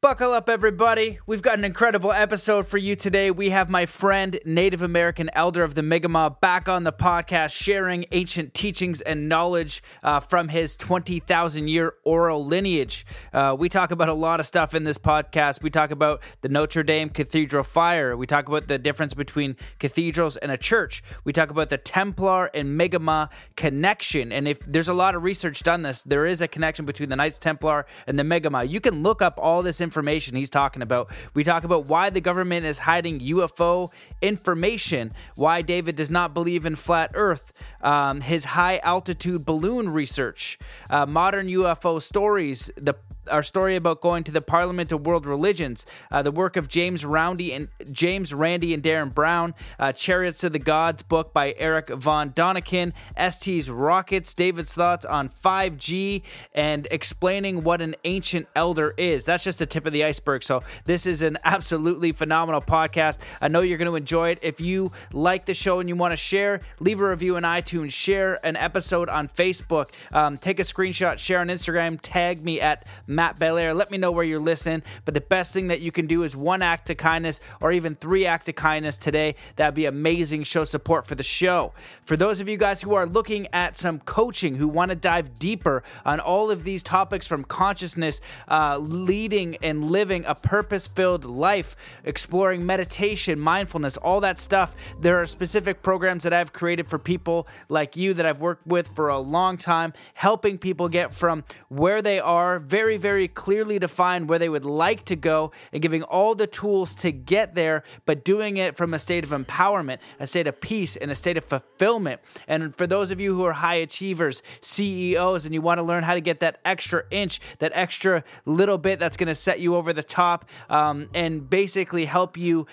Buckle up, everybody. We've got an incredible episode for you today. We have my friend, Native American elder of the Mi'kmaq, back on the podcast, sharing ancient teachings and knowledge uh, from his 20,000 year oral lineage. Uh, we talk about a lot of stuff in this podcast. We talk about the Notre Dame Cathedral fire. We talk about the difference between cathedrals and a church. We talk about the Templar and Mi'kmaq connection. And if there's a lot of research done this, there is a connection between the Knights Templar and the Mi'kmaq. You can look up all this information he's talking about. We talk about why the government is hiding UFO information, why David does not believe in flat Earth, um, his high altitude balloon research, uh, modern UFO stories, the our story about going to the Parliament of World Religions, uh, the work of James Roundy and James Randi and Derren Brown, uh, Chariots of the Gods book by Erich von Däniken, Estes rockets, David's thoughts on 5G, and explaining what an ancient elder is. That's just the tip of the iceberg. So this is an absolutely phenomenal podcast. I know you're going to enjoy it. If you like the show and you want to share, leave a review on iTunes, share an episode on Facebook, um, take a screenshot, share on Instagram, tag me at Matt Belair. Let me know where you're listening. But the best thing that you can do is one act of kindness or even three acts of kindness today. That'd be amazing. Show support for the show. For those of you guys who are looking at some coaching, who want to dive deeper on all of these topics from consciousness, uh, leading and living a purpose filled life, exploring meditation, mindfulness, all that stuff, there are specific programs that I've created for people like you that I've worked with for a long time, helping people get from where they are very, very very clearly defined where they would like to go and giving all the tools to get there, but doing it from a state of empowerment, a state of peace, and a state of fulfillment. And for those of you who are high achievers, CEOs, and you want to learn how to get that extra inch, that extra little bit that's going to set you over the top um, and basically help you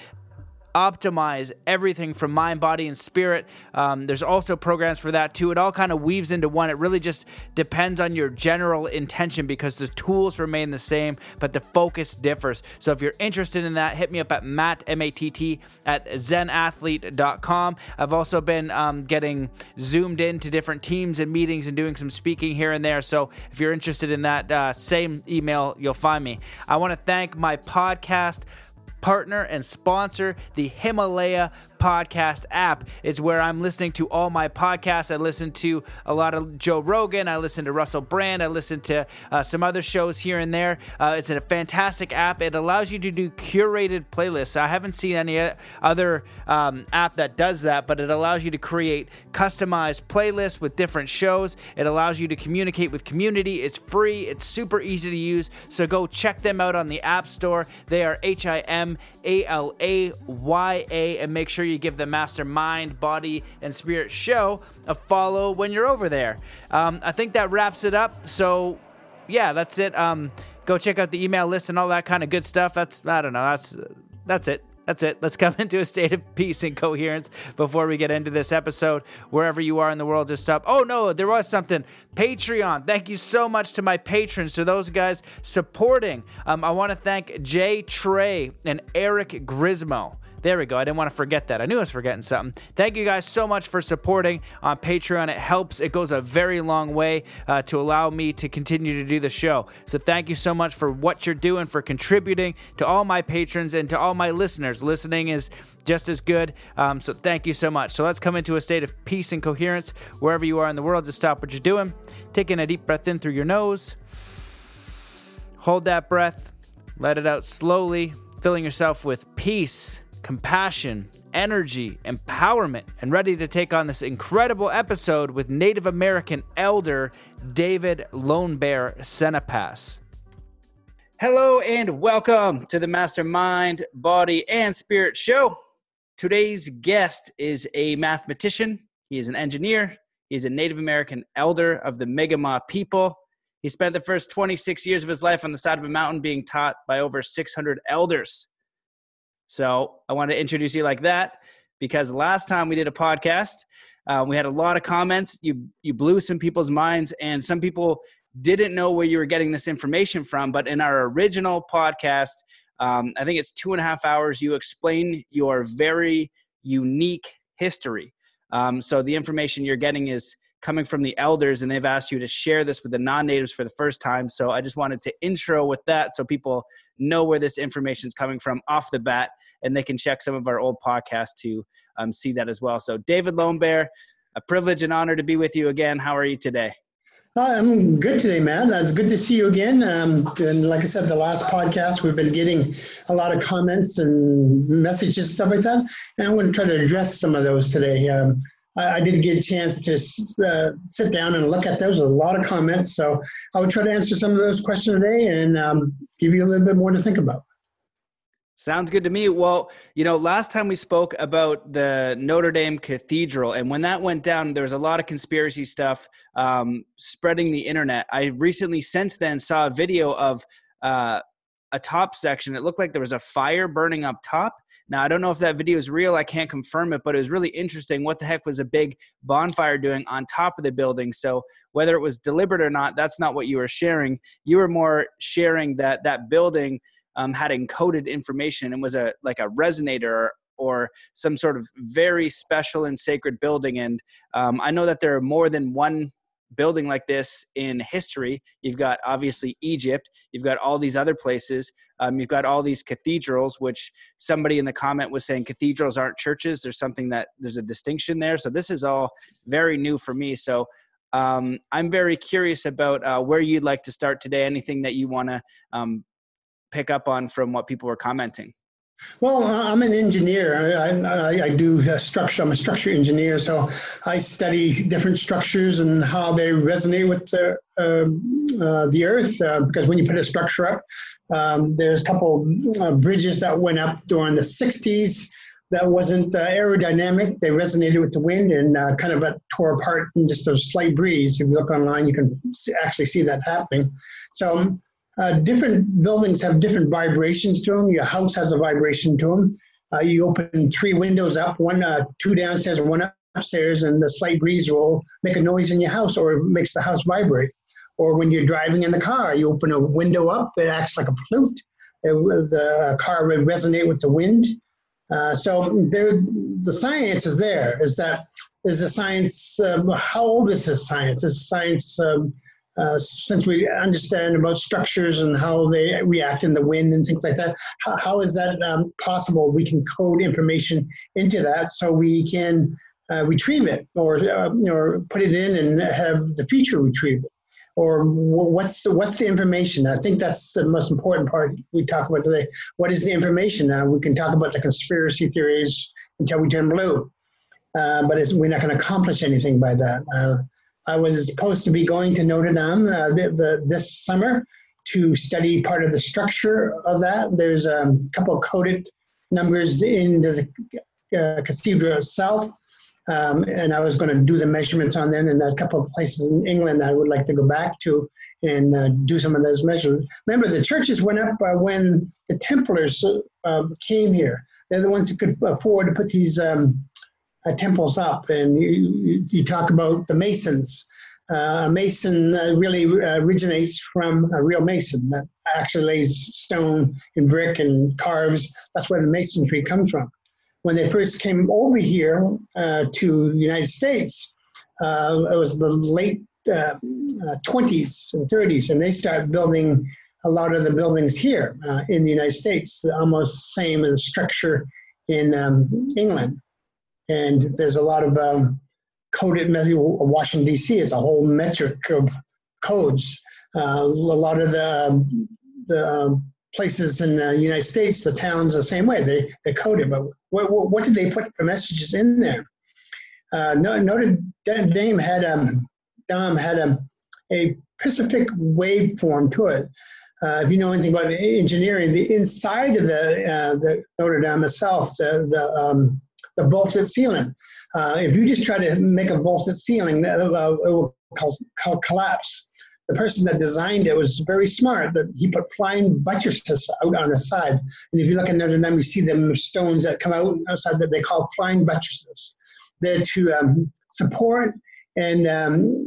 optimize everything from mind, body, and spirit. Um, there's also programs for that too. It all kind of weaves into one. It really just depends on your general intention because the tools remain the same, but the focus differs. So if you're interested in that, hit me up at Matt, M A T T, at zenathlete.com. I've also been um, getting zoomed into different teams and meetings and doing some speaking here and there. So if you're interested in that, uh, same email, you'll find me. I want to thank my podcast partner and sponsor, the Himalaya podcast app. It's where I'm listening to all my podcasts. I listen to a lot of Joe Rogan. I listen to Russell Brand. I listen to uh, some other shows here and there. Uh, it's a fantastic app. It allows you to do curated playlists. I haven't seen any other um, app that does that, but it allows you to create customized playlists with different shows. It allows you to communicate with community. It's free. It's super easy to use. So go check them out on the App Store. They are H I M A L A Y A, and make sure you give the Mastermind, Body, and Spirit show a follow when you're over there. Um, I think that wraps it up. So, yeah, that's it. Um, go check out the email list and all that kind of good stuff. That's I don't know. That's that's it. That's it. Let's come into a state of peace and coherence before we get into this episode. Wherever you are in the world, just stop. Oh, no, there was something. Patreon. Thank you so much to my patrons, to those guys supporting. Um, I want to thank Jay Trey and Eric Grismo. There we go. I didn't want to forget that. I knew I was forgetting something. Thank you guys so much for supporting on Patreon. It helps. It goes a very long way uh, to allow me to continue to do the show. So thank you so much for what you're doing, for contributing to all my patrons and to all my listeners. Listening is just as good. Um, so thank you so much. So let's come into a state of peace and coherence wherever you are in the world. Just stop what you're doing, taking a deep breath in through your nose. Hold that breath, let it out slowly, filling yourself with peace compassion, energy, empowerment, and ready to take on this incredible episode with Native American elder David Lone Bear Sanipass. Hello and welcome to the Mastermind, Body, and Spirit Show. Today's guest is a mathematician, he is an engineer, he's a Native American elder of the Mi'kmaq people. He spent the first 26 years of his life on the side of a mountain being taught by over 600 elders. So I want to introduce you like that because last time we did a podcast, uh, we had a lot of comments. You you blew some people's minds, and some people didn't know where you were getting this information from. But in our original podcast, um, I think it's two and a half hours. You explain your very unique history. Um, so the information you're getting is coming from the elders, and they've asked you to share this with the non natives for the first time. So I just wanted to intro with that so people know where this information is coming from off the bat, and they can check some of our old podcasts to um, see that as well. So, David Lone Bear, a privilege and honor to be with you again. How are you today? I'm good today, man. It's good to see you again. Um, and like I said, the last podcast, we've been getting a lot of comments and messages, stuff like that. And I'm going to try to address some of those today. Um, I, I, did get a chance to uh, sit down and look at those. A lot of comments. So I would try to answer some of those questions today and um, give you a little bit more to think about. Sounds good to me. Well, you know, last time we spoke about the Notre Dame Cathedral, and when that went down, there was a lot of conspiracy stuff um, spreading the internet. I recently, since then, saw a video of uh, a top section. It looked like there was a fire burning up top. Now, I don't know if that video is real. I can't confirm it, but it was really interesting. What the heck was a big bonfire doing on top of the building? So, whether it was deliberate or not, that's not what you were sharing. You were more sharing that that building um, had encoded information and was a like a resonator or, some sort of very special and sacred building. And um, I know that there are more than one building like this in history. You've got obviously Egypt, you've got all these other places, um, you've got all these cathedrals, which somebody in the comment was saying cathedrals aren't churches. There's something that there's a distinction there. So this is all very new for me. So um, I'm very curious about uh, where you'd like to start today. Anything that you want to um, pick up on from what people were commenting? Well, I'm an engineer. I, I, I do structure. I'm a structure engineer, so I study different structures and how they resonate with the uh, uh, the Earth. Uh, because when you put a structure up, um, there's a couple uh, bridges that went up during the '60s that wasn't uh, aerodynamic. They resonated with the wind and uh, kind of tore apart in just a slight breeze. If you look online, you can actually see that happening. So um, uh, different buildings have different vibrations to them. Your house has a vibration to them. Uh, you open three windows up, one, uh, two downstairs one upstairs, and the slight breeze will make a noise in your house or it makes the house vibrate. Or when you're driving in the car, you open a window up, it acts like a flute. It, the car would resonate with the wind. Uh, so there, the science is there. Is that is the science? Um, how old is this science? Is science um, uh, since we understand about structures and how they react in the wind and things like that, how, how is that um, possible? We can code information into that so we can uh, retrieve it or uh, or put it in and have the future retrieve it. Or what's the, what's the information? I think that's the most important part we talk about today. What is the information? Now we can talk about the conspiracy theories until we turn blue, uh, but we're not going to accomplish anything by that. I was supposed to be going to Notre Dame uh, this summer to study part of the structure of that. There's a couple coded numbers in the uh, cathedral itself. Um, and I was going to do the measurements on them, and there's a couple of places in England I would like to go back to and uh, do some of those measurements. Remember, the churches went up uh, when the Templars uh, came here. They're the ones who could afford to put these um, uh, temples up, and you, you, talk about the masons. Uh, a mason uh, really uh, originates from a real mason that actually lays stone and brick and carves. That's where the masonry comes from. When they first came over here uh, to the United States, uh, it was the late 20s and 30s, and they started building a lot of the buildings here in the United States, almost same in structure in um, England and there's a lot of um, coded Washington D.C. is a whole metric of codes. Uh, a lot of the um, the um, places in the United States, the towns, the same way they they code it. But what, what, did they put for messages in there? Uh, Notre Dame had um, Dame had a, a Pacific waveform to it. Uh, if you know anything about engineering, the inside of the uh, the Notre Dame itself, the the um, the vaulted ceiling. Uh, if you just try to make a vaulted ceiling, uh, it will collapse. The person that designed it was very smart, but he put flying buttresses out on the side. And if you look at Notre Dame, you see them stones that come out outside that they call flying buttresses. They're to um, support and um,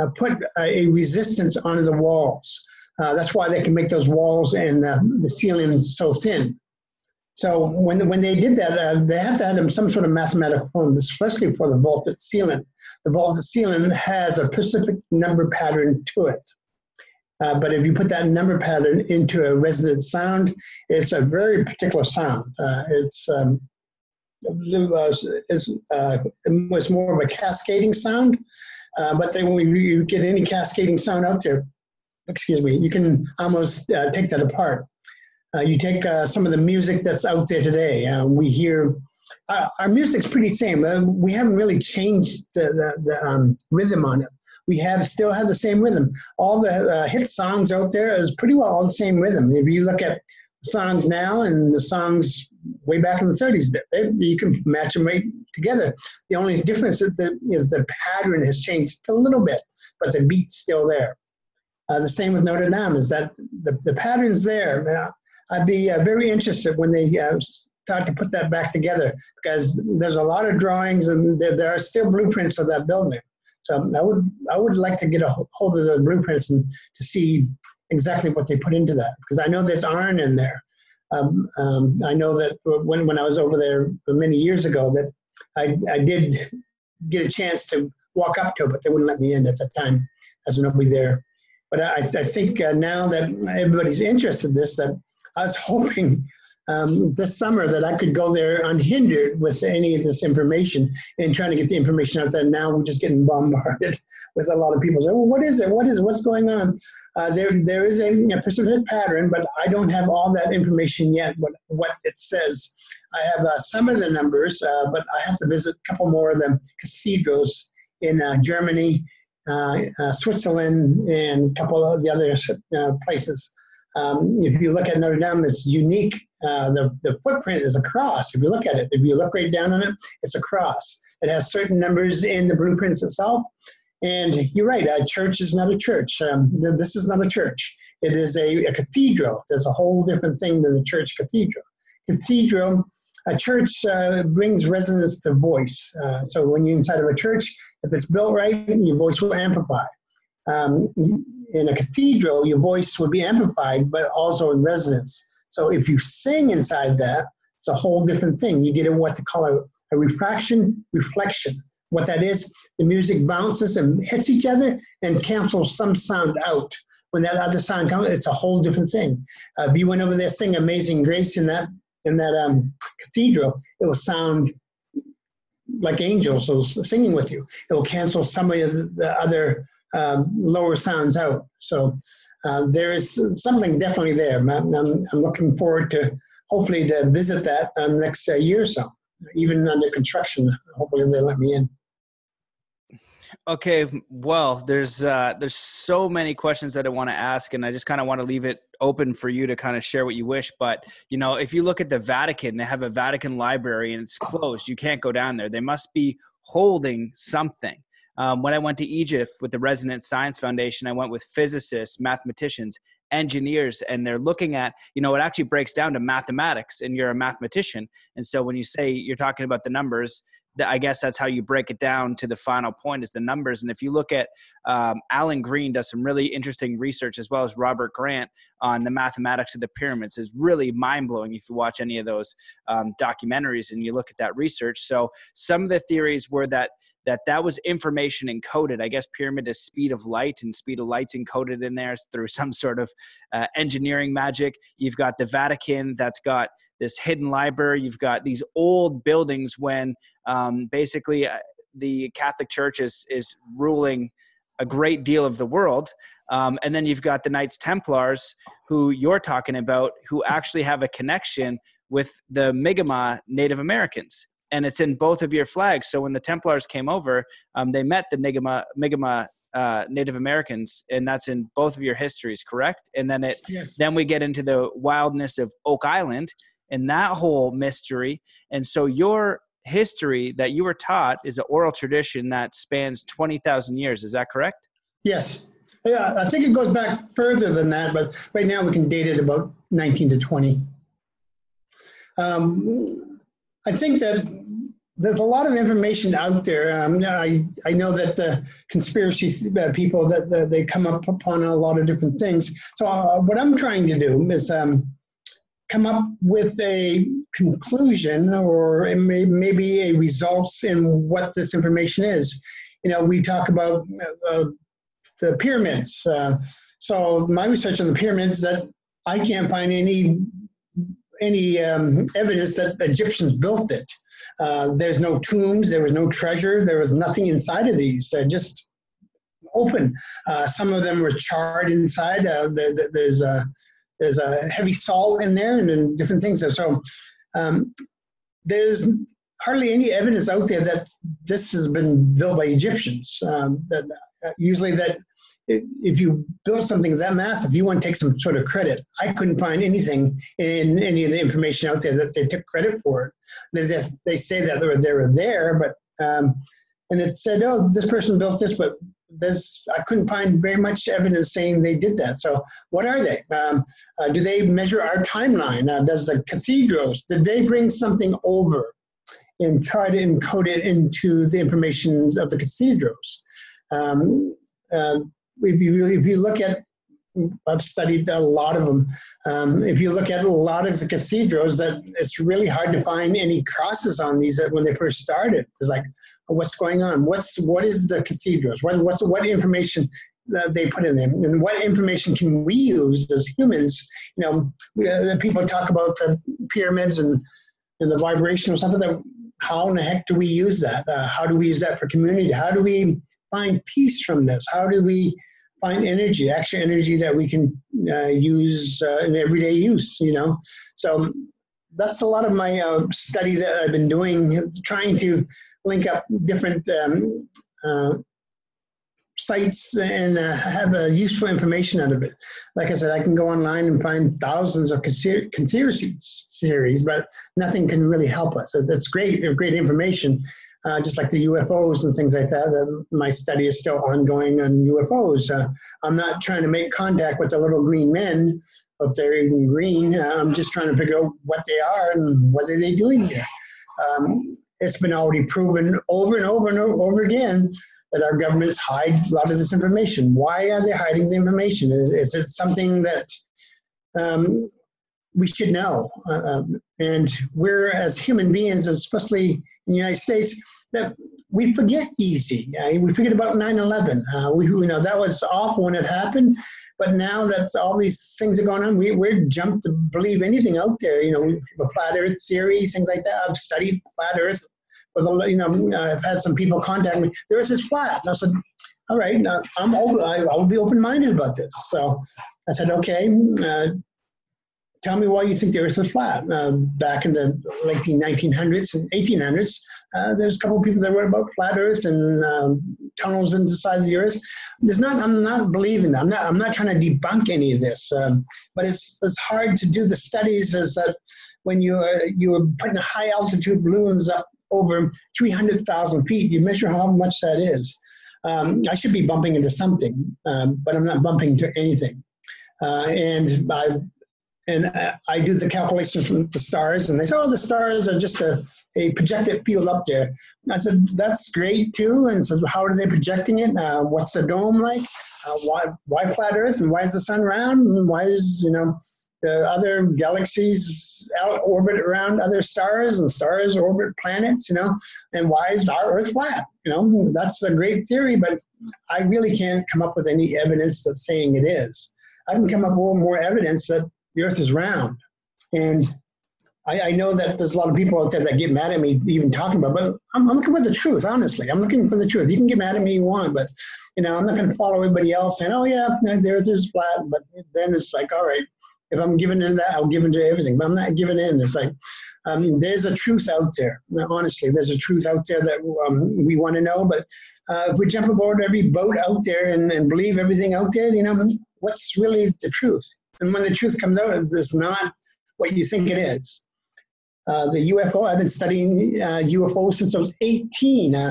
uh, put a resistance onto the walls. Uh, that's why they can make those walls and the, the ceiling so thin. So when, when they did that, uh, they had to have some sort of mathematical formula, especially for the vaulted ceiling. The vaulted ceiling has a specific number pattern to it. Uh, but if you put that number pattern into a resonant sound, it's a very particular sound. Uh, it's um, it's, uh, it's more of a cascading sound, uh, but then when you get any cascading sound out there, excuse me, you can almost uh, take that apart. Uh, you take uh, some of the music that's out there today. Uh, we hear uh, our music's pretty same. Uh, we haven't really changed the, the, the um, rhythm on it. We have still have the same rhythm. All the uh, hit songs out there is pretty well all the same rhythm. If you look at songs now and the songs way back in the 30s, they, you can match them right together. The only difference is, is the pattern has changed a little bit, but the beat's still there. Uh, the same with Notre Dame is that the, the pattern's there. Uh, I'd be uh, very interested when they uh, start to put that back together because there's a lot of drawings and there, there, are still blueprints of that building. So I would I would like to get a hold of the blueprints and to see exactly what they put into that because I know there's iron in there. Um, um, I know that when, when I was over there many years ago that I, I did get a chance to walk up to it, but they wouldn't let me in at that time. There's nobody there. But I, I think uh, now that everybody's interested in this, that I was hoping um, this summer that I could go there unhindered with any of this information and trying to get the information out there. Now we're just getting bombarded with a lot of people saying, well, what is it? What is? What's going on? Uh, there, there is a, a specific pattern, but I don't have all that information yet, what, what it says. I have uh, some of the numbers, uh, but I have to visit a couple more of the cathedrals in uh, Germany, Switzerland, and a couple of the other places. Um, if you look at Notre Dame, it's unique. Uh, the, the footprint is a cross. If you look at it, if you look right down on it, it's a cross. It has certain numbers in the blueprints itself. And you're right, a church is not a church. Um, this is not a church. It is a, a cathedral. There's a whole different thing than a church cathedral. Cathedral, a church uh, brings resonance to voice. Uh, so when you're inside of a church, if it's built right, your voice will amplify. Um, in a cathedral, your voice would be amplified, but also in resonance. So if you sing inside that, it's a whole different thing. You get what they call a, a refraction reflection. What that is, the music bounces and hits each other and cancels some sound out. When that other sound comes, it's a whole different thing. Uh, if you went over there sing "Amazing Grace" in that in that um, cathedral, it will sound like angels singing with you. It will cancel some of the, the other um, lower sounds out. So uh, there is something definitely there. I'm, I'm, I'm, looking forward to hopefully to visit that uh, next uh, year or so, even under construction. Hopefully they let me in. Okay, well, there's uh, there's so many questions that I want to ask, and I just kind of want to leave it open for you to kind of share what you wish. But you know, if you look at the Vatican, they have a Vatican library, and it's closed. You can't go down there. They must be holding something. Um, when I went to Egypt with the Resonance Science Foundation, I went with physicists, mathematicians, engineers, and they're looking at, you know, it actually breaks down to mathematics, and you're a mathematician. And so when you say you're talking about the numbers, I guess that's how you break it down to the final point is the numbers. And if you look at um, Alan Green does some really interesting research as well as Robert Grant on the mathematics of the pyramids is really mind blowing if you watch any of those um, documentaries and you look at that research. So some of the theories were that that that was information encoded. I guess pyramid is speed of light, and speed of light's encoded in there through some sort of uh, engineering magic. You've got the Vatican that's got this hidden library. You've got these old buildings when um, basically uh, the Catholic Church is is ruling a great deal of the world. Um, and then you've got the Knights Templars, who you're talking about, who actually have a connection with the Mi'kmaq Native Americans. And it's in both of your flags. So when the Templars came over, um, they met the Mi'kmaq, Mi'kmaq uh, Native Americans, and that's in both of your histories, correct? And then it, yes. then we get into the wildness of Oak Island, and that whole mystery. And so your history that you were taught is an oral tradition that spans 20,000 years. Is that correct? Yes. Yeah, I think it goes back further than that, but right now we can date it about 19 to 20. Um, I think that there's a lot of information out there. Um, I, I know that the conspiracy uh, people that, that, they come up upon a lot of different things. So uh, what I'm trying to do is um, come up with a conclusion or may, maybe a results in what this information is. You know, we talk about uh, the pyramids. Uh, so my research on the pyramids that I can't find any any um, evidence that Egyptians built it. Uh, there's no tombs, there was no treasure, there was nothing inside of these. Uh, just open. Uh, some of them were charred inside. Uh, the, the, there's a there's a heavy salt in there and, and different things. There. So um, there's hardly any evidence out there that this has been built by Egyptians. Um, that usually that if you build something that massive, you want to take some sort of credit. I couldn't find anything in any of the information out there that they took credit for it. They just they say that they were, they were there, but um, and it said, oh, this person built this, but there's I couldn't find very much evidence saying they did that. So what are they? Um, uh, do they measure our timeline? Uh, does the cathedrals did they bring something over and try to encode it into the information of the cathedrals? Um, uh, if you if you look at I've studied a lot of them. Um, if you look at a lot of the cathedrals, that it's really hard to find any crosses on these that when they first started. It's like, what's going on? What's what is the cathedrals? What what's what information that they put in them, and what information can we use as humans? You know, we, uh, people talk about the pyramids and and the vibration or something. That how in the heck do we use that? Uh, how do we use that for community? How do we find peace from this? How do we find energy, extra energy that we can uh, use uh, in everyday use, you know? So that's a lot of my uh, study that I've been doing, trying to link up different um, uh, sites and uh, have useful information out of it. Like I said, I can go online and find thousands of conspiracy theories, but nothing can really help us. That's great, great information uh, just like the UFOs and things like that. my study is still ongoing on UFOs. Uh, I'm not trying to make contact with the little green men, if they're even green. Uh, I'm just trying to figure out what they are and what are they doing here. Um, it's been already proven over and over and over again that our governments hide a lot of this information. Why are they hiding the information? Is, is it something that um, we should know? Uh, um, and we're, as human beings, especially in the United States, that we forget easy. Uh, we forget about 9/11. Uh, we, you know, that was awful when it happened, but now that all these things are going on, we, we're jumped to believe anything out there. You know, the flat Earth theory, things like that. I've studied flat Earth. For the, you know, I've had some people contact me. The Earth is flat. And I said, all right, I'm. I, I will be open-minded about this. So I said, okay. Uh, tell me why you think the Earth is flat. Uh, back in the late 1900s and 1800s, uh, there's a couple of people that wrote about flat Earth and um, tunnels into the of the Earth. There's not. I'm not believing that. I'm not. I'm not trying to debunk any of this. Um, but it's it's hard to do the studies. Is that when you are you are putting high altitude balloons up over 300,000 feet, you measure how much that is. Um, I should be bumping into something, um, but I'm not bumping into anything. Uh, and I and I do the calculations from the stars, and they say, "Oh, the stars are just a, a projected field up there." I said, "That's great too." And so, how are they projecting it? Uh, what's the dome like? Uh, why why flat Earth? And why is the sun round? And why is you know the other galaxies out orbit around other stars, and stars orbit planets? You know, and why is our Earth flat? You know, that's a great theory, but I really can't come up with any evidence that's saying it is. I can come up with more evidence that the earth is round. And I, I, know that there's a lot of people out there that get mad at me even talking about, but I'm, I'm, looking for the truth, honestly. I'm looking for the truth. You can get mad at me you want, but you know, I'm not going to follow everybody else saying, oh yeah, the earth is flat. But then it's like, all right, if I'm giving in that, I'll give in to everything. But I'm not giving in. It's like um, there's a truth out there. Honestly, there's a truth out there that um, we want to know. But uh, if we jump aboard every boat out there and, and believe everything out there, you know, what's really the truth? And when the truth comes out, it's not what you think it is. Uh, the UFO, I've been studying uh, UFO since I was 18. Uh,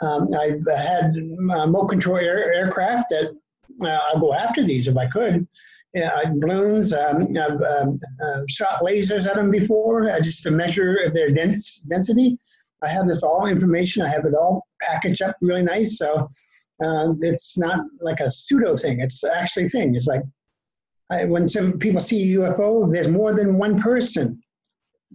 um, I've had uh, remote control air, aircraft that uh, I'll go after these if I could. Yeah, balloons, um, I've um, uh, shot lasers at them before just to measure their dense, density. I have this all information, I have it all packaged up really nice. So it's not like a pseudo thing, it's actually thing. It's like I, when some people see a UFO, there's more than one person.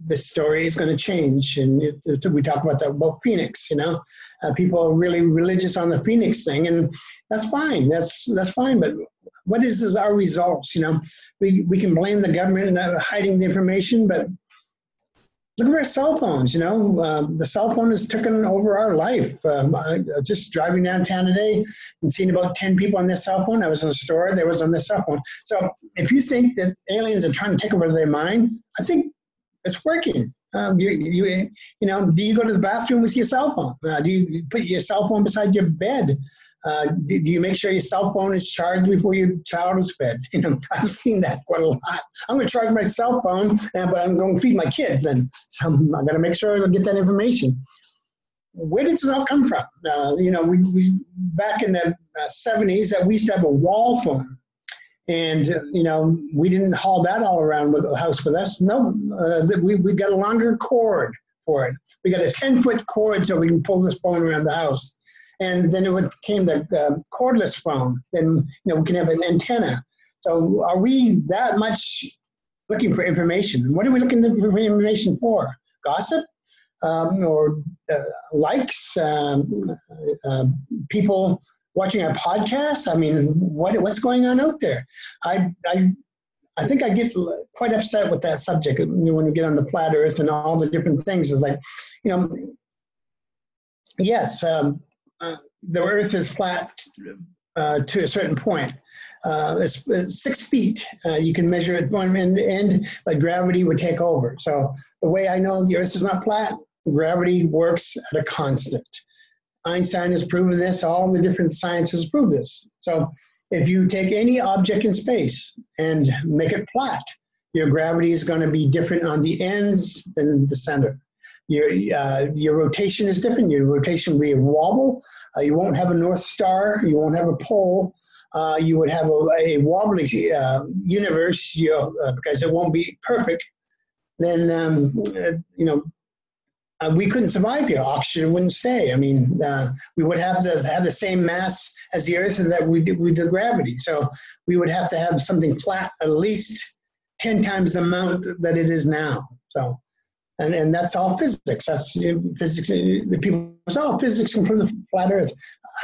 The story is going to change, and it, it, we talk about that about Phoenix. You know, uh, people are really religious on the Phoenix thing, and that's fine. That's that's fine. But what is, is our results? You know, we we can blame the government uh, hiding the information, but look at our cell phones. You know, um, the cell phone has taken over our life. Um, I, just driving downtown today and seeing about ten people on their cell phone. I was in a store; there was on their cell phone. So, if you think that aliens are trying to take over their mind, I think it's working. Um, you, you, you know, do you go to the bathroom with your cell phone? Uh, do you put your cell phone beside your bed? Uh, do, you make sure your cell phone is charged before your child is fed? You know, I've seen that quite a lot. I'm going to charge my cell phone, uh, but I'm going to feed my kids, and so I'm, going to make sure I get that information. Where did this all come from? Uh, you know, we, we back in the 70s, that we used to have a wall phone and you know we didn't haul that all around with the house with us. No, uh, we we got a longer cord for it. We got a ten foot cord so we can pull this phone around the house. And then it became the um, cordless phone. Then you know we can have an antenna. So are we that much looking for information? What are we looking for information for? Gossip? Um, or uh, likes, um, uh, people watching a podcast. I mean, what what's going on out there? I I I think I get quite upset with that subject when you get on the flat Earth and all the different things. It's like, you know, yes, um, uh, the Earth is flat uh, to a certain point. Uh, it's, it's, six feet. Uh, you can measure it one end to end, but gravity would take over. So the way I know the Earth is not flat, gravity works at a constant. Einstein has proven this, all the different sciences prove this. So if you take any object in space and make it flat, your gravity is going to be different on the ends than the center. Your, uh, your rotation is different. Your rotation will be a wobble. Uh, you won't have a north star. You won't have a pole. Uh, you would have a, a wobbly uh, universe you know, uh, because it won't be perfect. Then, um, uh, you know, uh, we couldn't survive here. Oxygen wouldn't stay. I mean, uh, we would have to have the same mass as the Earth and that we did with the gravity. So we would have to have something flat at least 10 times the amount that it is now. So, and, and that's all physics. That's you know, physics. The people say, oh, physics can prove the flat Earth.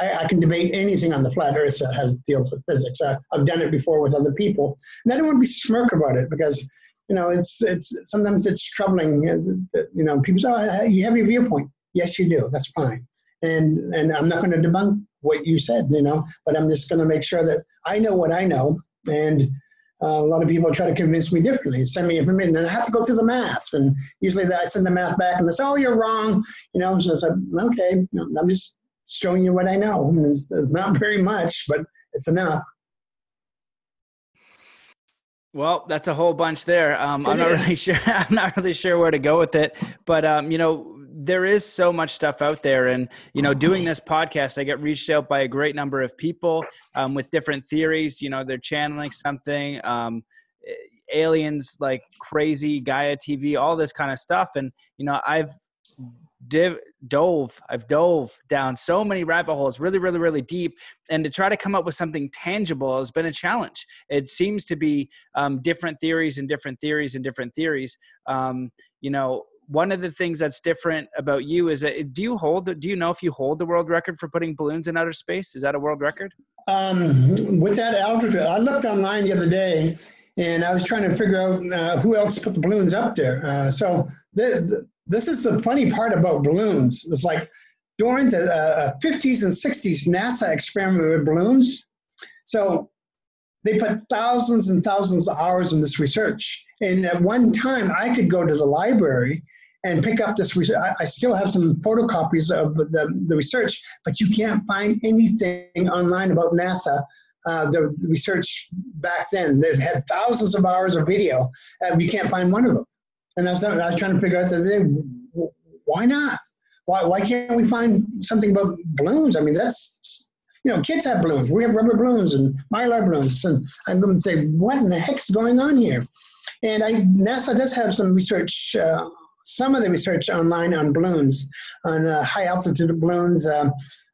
I, I, can debate anything on the flat Earth that has deals with physics. I, I've done it before with other people. And I don't want to be smirk about it because you know, it's it's sometimes it's troubling. You know, people say, oh, "You have your viewpoint." Yes, you do. That's fine. And and I'm not going to debunk what you said. You know, but I'm just going to make sure that I know what I know. And uh, a lot of people try to convince me differently, send me information, and I have to go through the math. And usually, I send the math back, and they say, "Oh, you're wrong." You know, so I said, "Okay, I'm just showing you what I know. It's, it's not very much, but it's enough." Well, that's a whole bunch there. Um, I'm not really sure. I'm not really sure where to go with it, but um, you know, there is so much stuff out there, and you know, doing this podcast, I get reached out by a great number of people um, with different theories. You know, they're channeling something. Um, aliens like crazy Gaia TV, all this kind of stuff, and you know, I've div- dove i've dove down so many rabbit holes really really really deep and to try to come up with something tangible has been a challenge. It seems to be um, different theories and different theories and different theories. Um, you know one of the things that's different about you is that do you hold do you know if you hold the world record for putting balloons in outer space? Is that a world record? Um, with that altitude i looked online the other day and I was trying to figure out uh, who else put the balloons up there. Uh, so the, this is the funny part about balloons. It's like during the uh, 50s and 60s, NASA experimented with balloons. So they put thousands and thousands of hours in this research. And at one time, I could go to the library and pick up this research. I, I still have some photocopies of the, the research, but you can't find anything online about NASA uh, the research back then. They had thousands of hours of video, and you can't find one of them. And I was, I was trying to figure out that why not? Why, why can't we find something about balloons? I mean, that's, you know, kids have balloons. We have rubber balloons and mylar balloons. And I'm going to say, what in the heck's going on here? And I, NASA does have some research, uh, some of the research online on balloons, on uh, high altitude balloons. Um,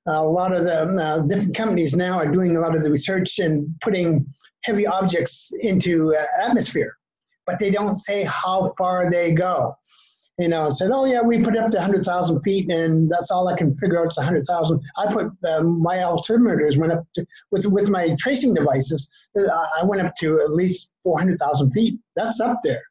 a lot of the uh, different companies now are doing a lot of the research and putting heavy objects into uh, atmosphere, but they don't say how far they go. You know, said, oh yeah, we put up to 100,000 feet, and that's all I can figure out. It's 100,000. I put um, my altimeters went up to with with my tracing devices. Uh, I went up to at least 400,000 feet. That's up there.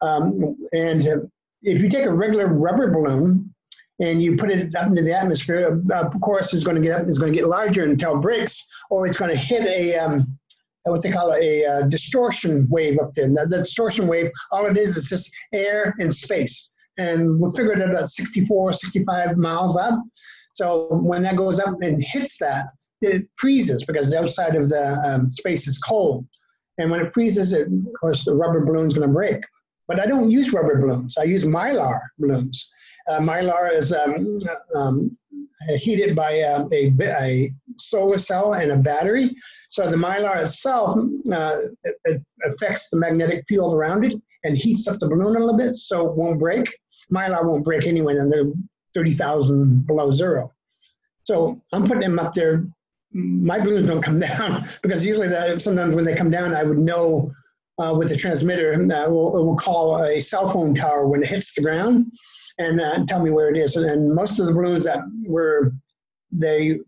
Um, and uh, if you take a regular rubber balloon and you put it up into the atmosphere, uh, of course, it's going to get up, it's going to get larger until it breaks, or it's going to hit a um, what they call a, a, uh, distortion wave up there. And the, the distortion wave, all it is is just air and space. And we figured it at 64, 65 miles up. So when that goes up and hits that, it freezes because the outside of the um, space is cold. And when it freezes, it, of course, the rubber balloon's going to break. But I don't use rubber balloons. I use mylar balloons. Uh, mylar is um, um, heated by uh, a, a, solar cell and a battery. So the mylar itself uh, it, it affects the magnetic field around it and heats up the balloon a little bit so it won't break. Mylar won't break anyway, under they're 30,000 below zero. So I'm putting them up there. My balloons don't come down because usually that, sometimes when they come down, I would know uh, with the transmitter. Uh, will will call a cell phone tower when it hits the ground and uh, tell me where it is. And most of the balloons that were they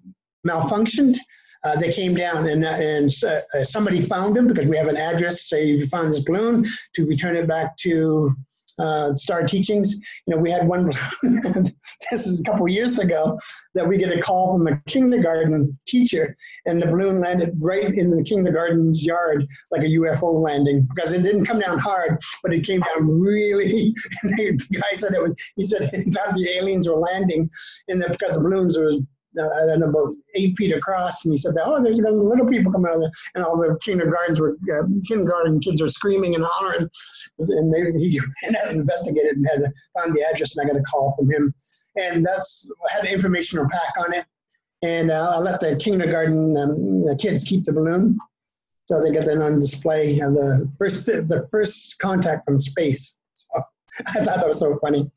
malfunctioned, uh, they came down and, uh, and uh, somebody found them because we have an address. Say you found this balloon to return it back to uh, Star Teachings. You know, we had one, this is a couple years ago, that we get a call from a kindergarten teacher, and the balloon landed right in the kindergarten's yard like a UFO landing because it didn't come down hard, but it came down really. the guy said it was, he said he thought the aliens were landing, and that because the balloons were I don't know, about eight feet across, and he said, "Oh, there's a little people coming out of there," and all the kindergartens were uh, kindergarten kids were screaming and hollering, and they, he out and investigated and had found the address, and I got a call from him, and that's had an informational pack on it, and uh, I let the kindergarten um, the kids keep the balloon, so they get that on display, and the first the first contact from space. So I thought that was so funny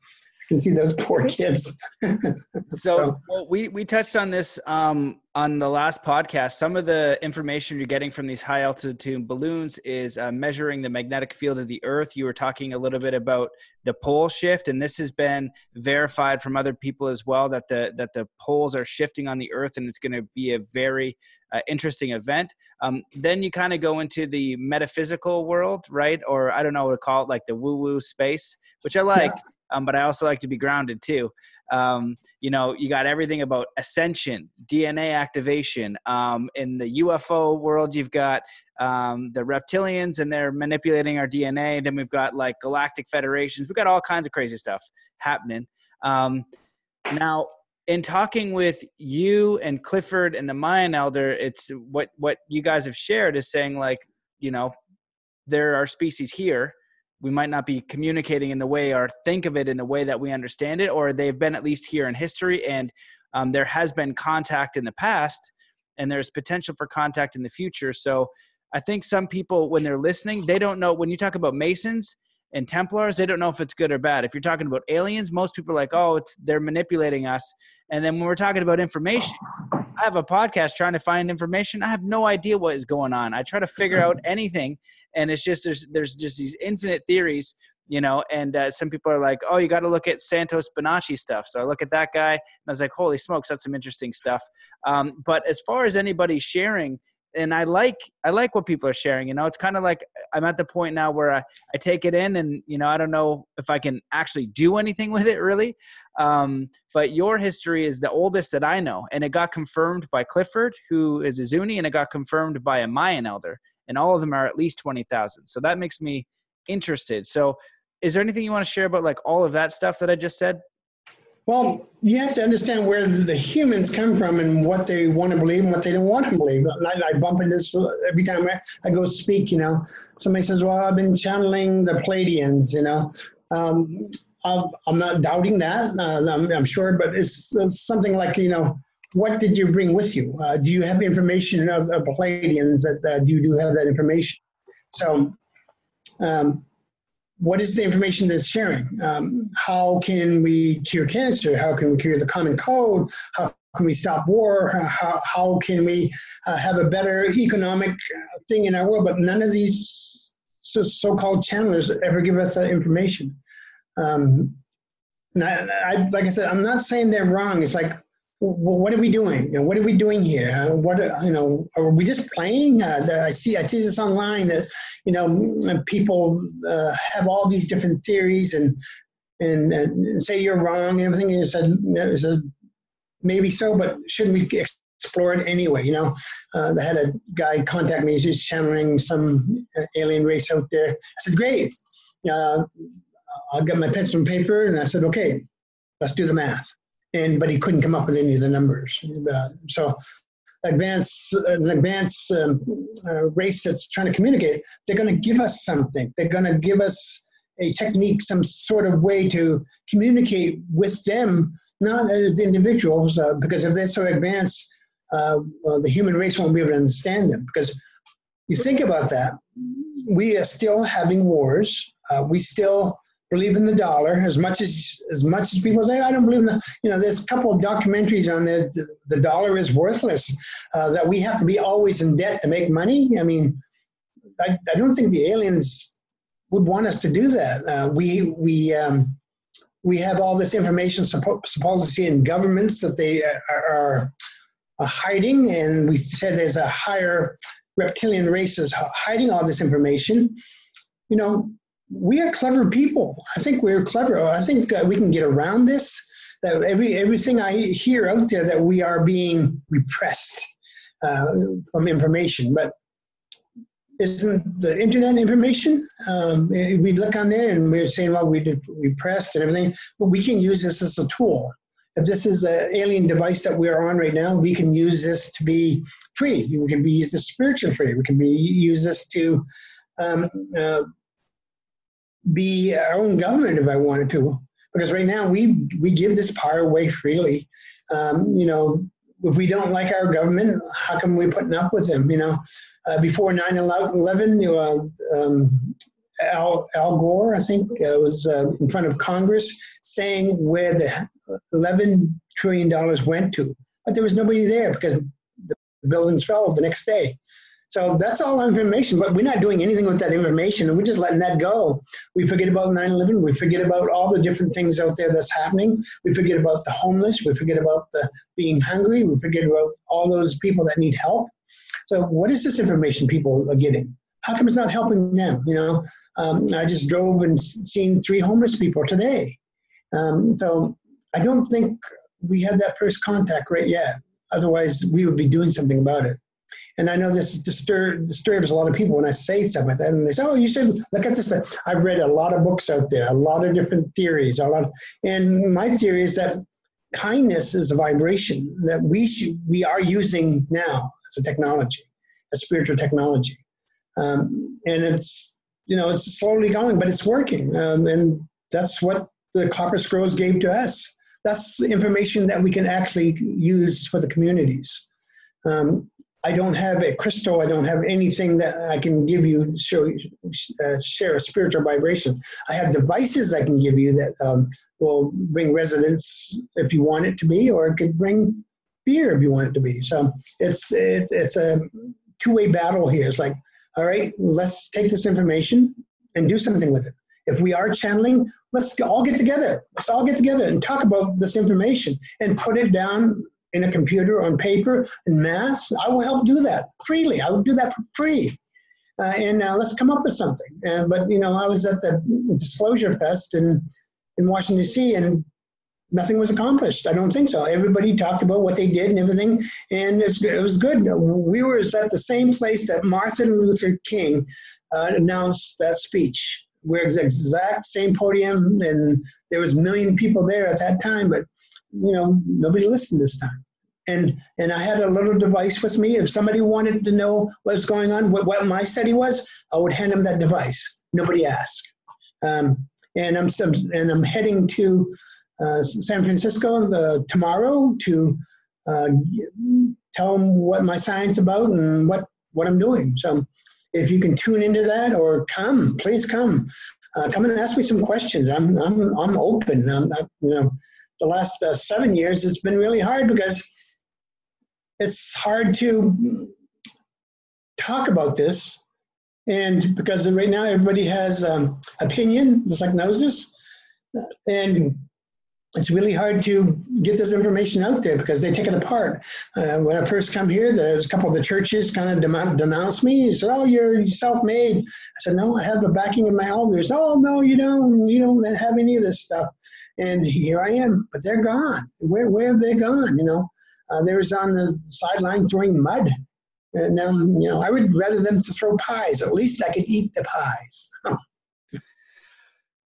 can see those poor kids. so, so. Well, we we touched on this um, on the last podcast. Some of the information you're getting from these high altitude balloons is uh, measuring the magnetic field of the Earth. You were talking a little bit about the pole shift, and this has been verified from other people as well that the that the poles are shifting on the Earth, and it's going to be a very uh, interesting event. Um, then you kind of go into the metaphysical world, right? Or I don't know what to call it, like the woo woo space, which I like. Yeah um, but I also like to be grounded too. Um, you know, you got everything about ascension, DNA activation. Um, in the UFO world, you've got um, the reptilians and they're manipulating our DNA. Then we've got like galactic federations. We've got all kinds of crazy stuff happening. Um, now, in talking with you and Clifford and the Mayan elder, it's what what you guys have shared is saying like, you know, there are species here we might not be communicating in the way or think of it in the way that we understand it, or they've been at least here in history and um, there has been contact in the past and there's potential for contact in the future. So I think some people, when they're listening, they don't know when you talk about Masons and Templars, they don't know if it's good or bad. If you're talking about aliens, most people are like, oh, it's they're manipulating us. And then when we're talking about information, I have a podcast trying to find information. I have no idea what is going on. I try to figure out anything and it's just there's there's just these infinite theories you know and uh, some people are like oh you got to look at santos bonacci stuff. So i look at that guy and i was like holy smokes that's some interesting stuff. Um, but as far as anybody sharing and i like i like what people are sharing you know it's kind of like i'm at the point now where I, I take it in and you know i don't know if i can actually do anything with it really. Um, but your history is the oldest that i know and it got confirmed by clifford who is a zuni and it got confirmed by a mayan elder and all of them are at least 20,000. So that makes me interested. So is there anything you want to share about like all of that stuff that I just said? Well, you have to understand where the humans come from and what they want to believe and what they don't want to believe. I, I bump into this every time I, I, go speak, you know. Somebody says, well, I've been channeling the Pleiadians, you know. Um, I'm not doubting that, uh, I'm, I'm, sure, but it's, it's something like, you know, what did you bring with you? Uh, do you have information of, of Pleiadians that uh, you do have that information? So, um, what is the information that's sharing? Um, how can we cure cancer? How can we cure the common cold? How can we stop war? How, how can we uh, have a better economic thing in our world? But none of these so, called channelers ever give us that information. Um, I, like I said, I'm not saying they're wrong. It's like, what are we doing? what are we doing here? What you know? Are we just playing? Uh, I see. I see this online that you know people uh, have all these different theories and and, and say you're wrong and everything. And you said, you said maybe so, but shouldn't we explore it anyway? You know, uh, I had a guy contact me. He's channeling some alien race out there. I said, great. Uh, I'll get my pencil and paper, and I said, okay, let's do the math. And but he couldn't come up with any of the numbers. Uh, so advance an advanced um, uh, race that's trying to communicate, they're going to give us something. They're going to give us a technique, some sort of way to communicate with them, not as individuals, uh, because if they're so advanced, uh, well, the human race won't be able to understand them. Because you think about that, we are still having wars. Uh, we still believe in the dollar as much as as much as people say. I don't believe in the you know there's a couple of documentaries on the the, the dollar is worthless uh, that we have to be always in debt to make money. I mean I, I don't think the aliens would want us to do that. Uh, we we um, we have all this information supposedly in governments that they are, are, are hiding and we said there's a higher reptilian races hiding all this information. You know we are clever people. I think we're clever. I think uh, we can get around this. That every everything I hear out there that we are being repressed uh, from information, but isn't the internet information? Um, we look on there and we're saying, well, we repressed and everything, but we can use this as a tool. If this is an alien device that we are on right now, we can use this to be free. We can be used as spiritual free. We can be use this to um, uh, be our own government if I wanted to. Because right now we we give this power away freely. Um, you know, if we don't like our government, how come we're putting up with them? You know, uh, before 9/11, you know, um, Al, Al Gore, I think, uh, was uh, in front of Congress saying where the 11 trillion dollars went to, but there was nobody there because the buildings fell the next day. So that's all information, but we're not doing anything with that information and we're just letting that go. We forget about 9 11. We forget about all the different things out there that's happening. We forget about the homeless. We forget about the being hungry. We forget about all those people that need help. So, what is this information people are getting? How come it's not helping them? You know, um, I just drove and seen three homeless people today. Um, so, I don't think we have that first contact right yet. Otherwise, we would be doing something about it. And I know this disturb, disturbs a lot of people when I say that. And they say, oh, you should look at this. I've read a lot of books out there, a lot of different theories. A lot of, and my theory is that kindness is a vibration that we, should, we are using now as a technology, a spiritual technology. Um, and it's, you know, it's slowly going, but it's working. Um, and that's what the Copper Scrolls gave to us. That's information that we can actually use for the communities. Um, I don't have a crystal. I don't have anything that I can give you show uh, share a spiritual vibration. I have devices I can give you that um, will bring resonance if you want it to be, or it could bring fear if you want it to be. So it's it's it's a two way battle here. It's like, all right, let's take this information and do something with it. If we are channeling, let's all get together. Let's all get together and talk about this information and put it down in a computer on paper in math, I will help do that freely. I will do that for free. Uh, and uh, let's come up with something. And, but, you know, I was at the Disclosure Fest in, in Washington, D.C., and nothing was accomplished. I don't think so. Everybody talked about what they did and everything, and it was good. We were at the same place that Martin Luther King uh, announced that speech. We're exact same podium, and there was a million people there at that time, but you know, nobody listened this time. And and I had a little device with me. If somebody wanted to know what's going on, what, what my study was, I would hand them that device. Nobody asked. Um, and I'm some, and I'm heading to uh, San Francisco uh, tomorrow to uh, tell them what my science about and what what I'm doing. So if you can tune into that or come, please come. uh, come and ask me some questions. I'm I'm I'm open. I'm not, you know, the last uh, seven years it's been really hard because it's hard to talk about this, and because right now everybody has um, opinion, just like Moses, and it's really hard to get this information out there because they take it apart. Uh, when I first come here, there's a couple of the churches kind of denounced me. They said, "Oh, you're self-made." I said, "No, I have the backing of my elders." "Oh, no, you don't. You don't have any of this stuff." And here I am, but they're gone. Where where have they gone? You know, uh, they was on the sideline throwing mud. And now, you know, I would rather them to throw pies. At least I could eat the pies.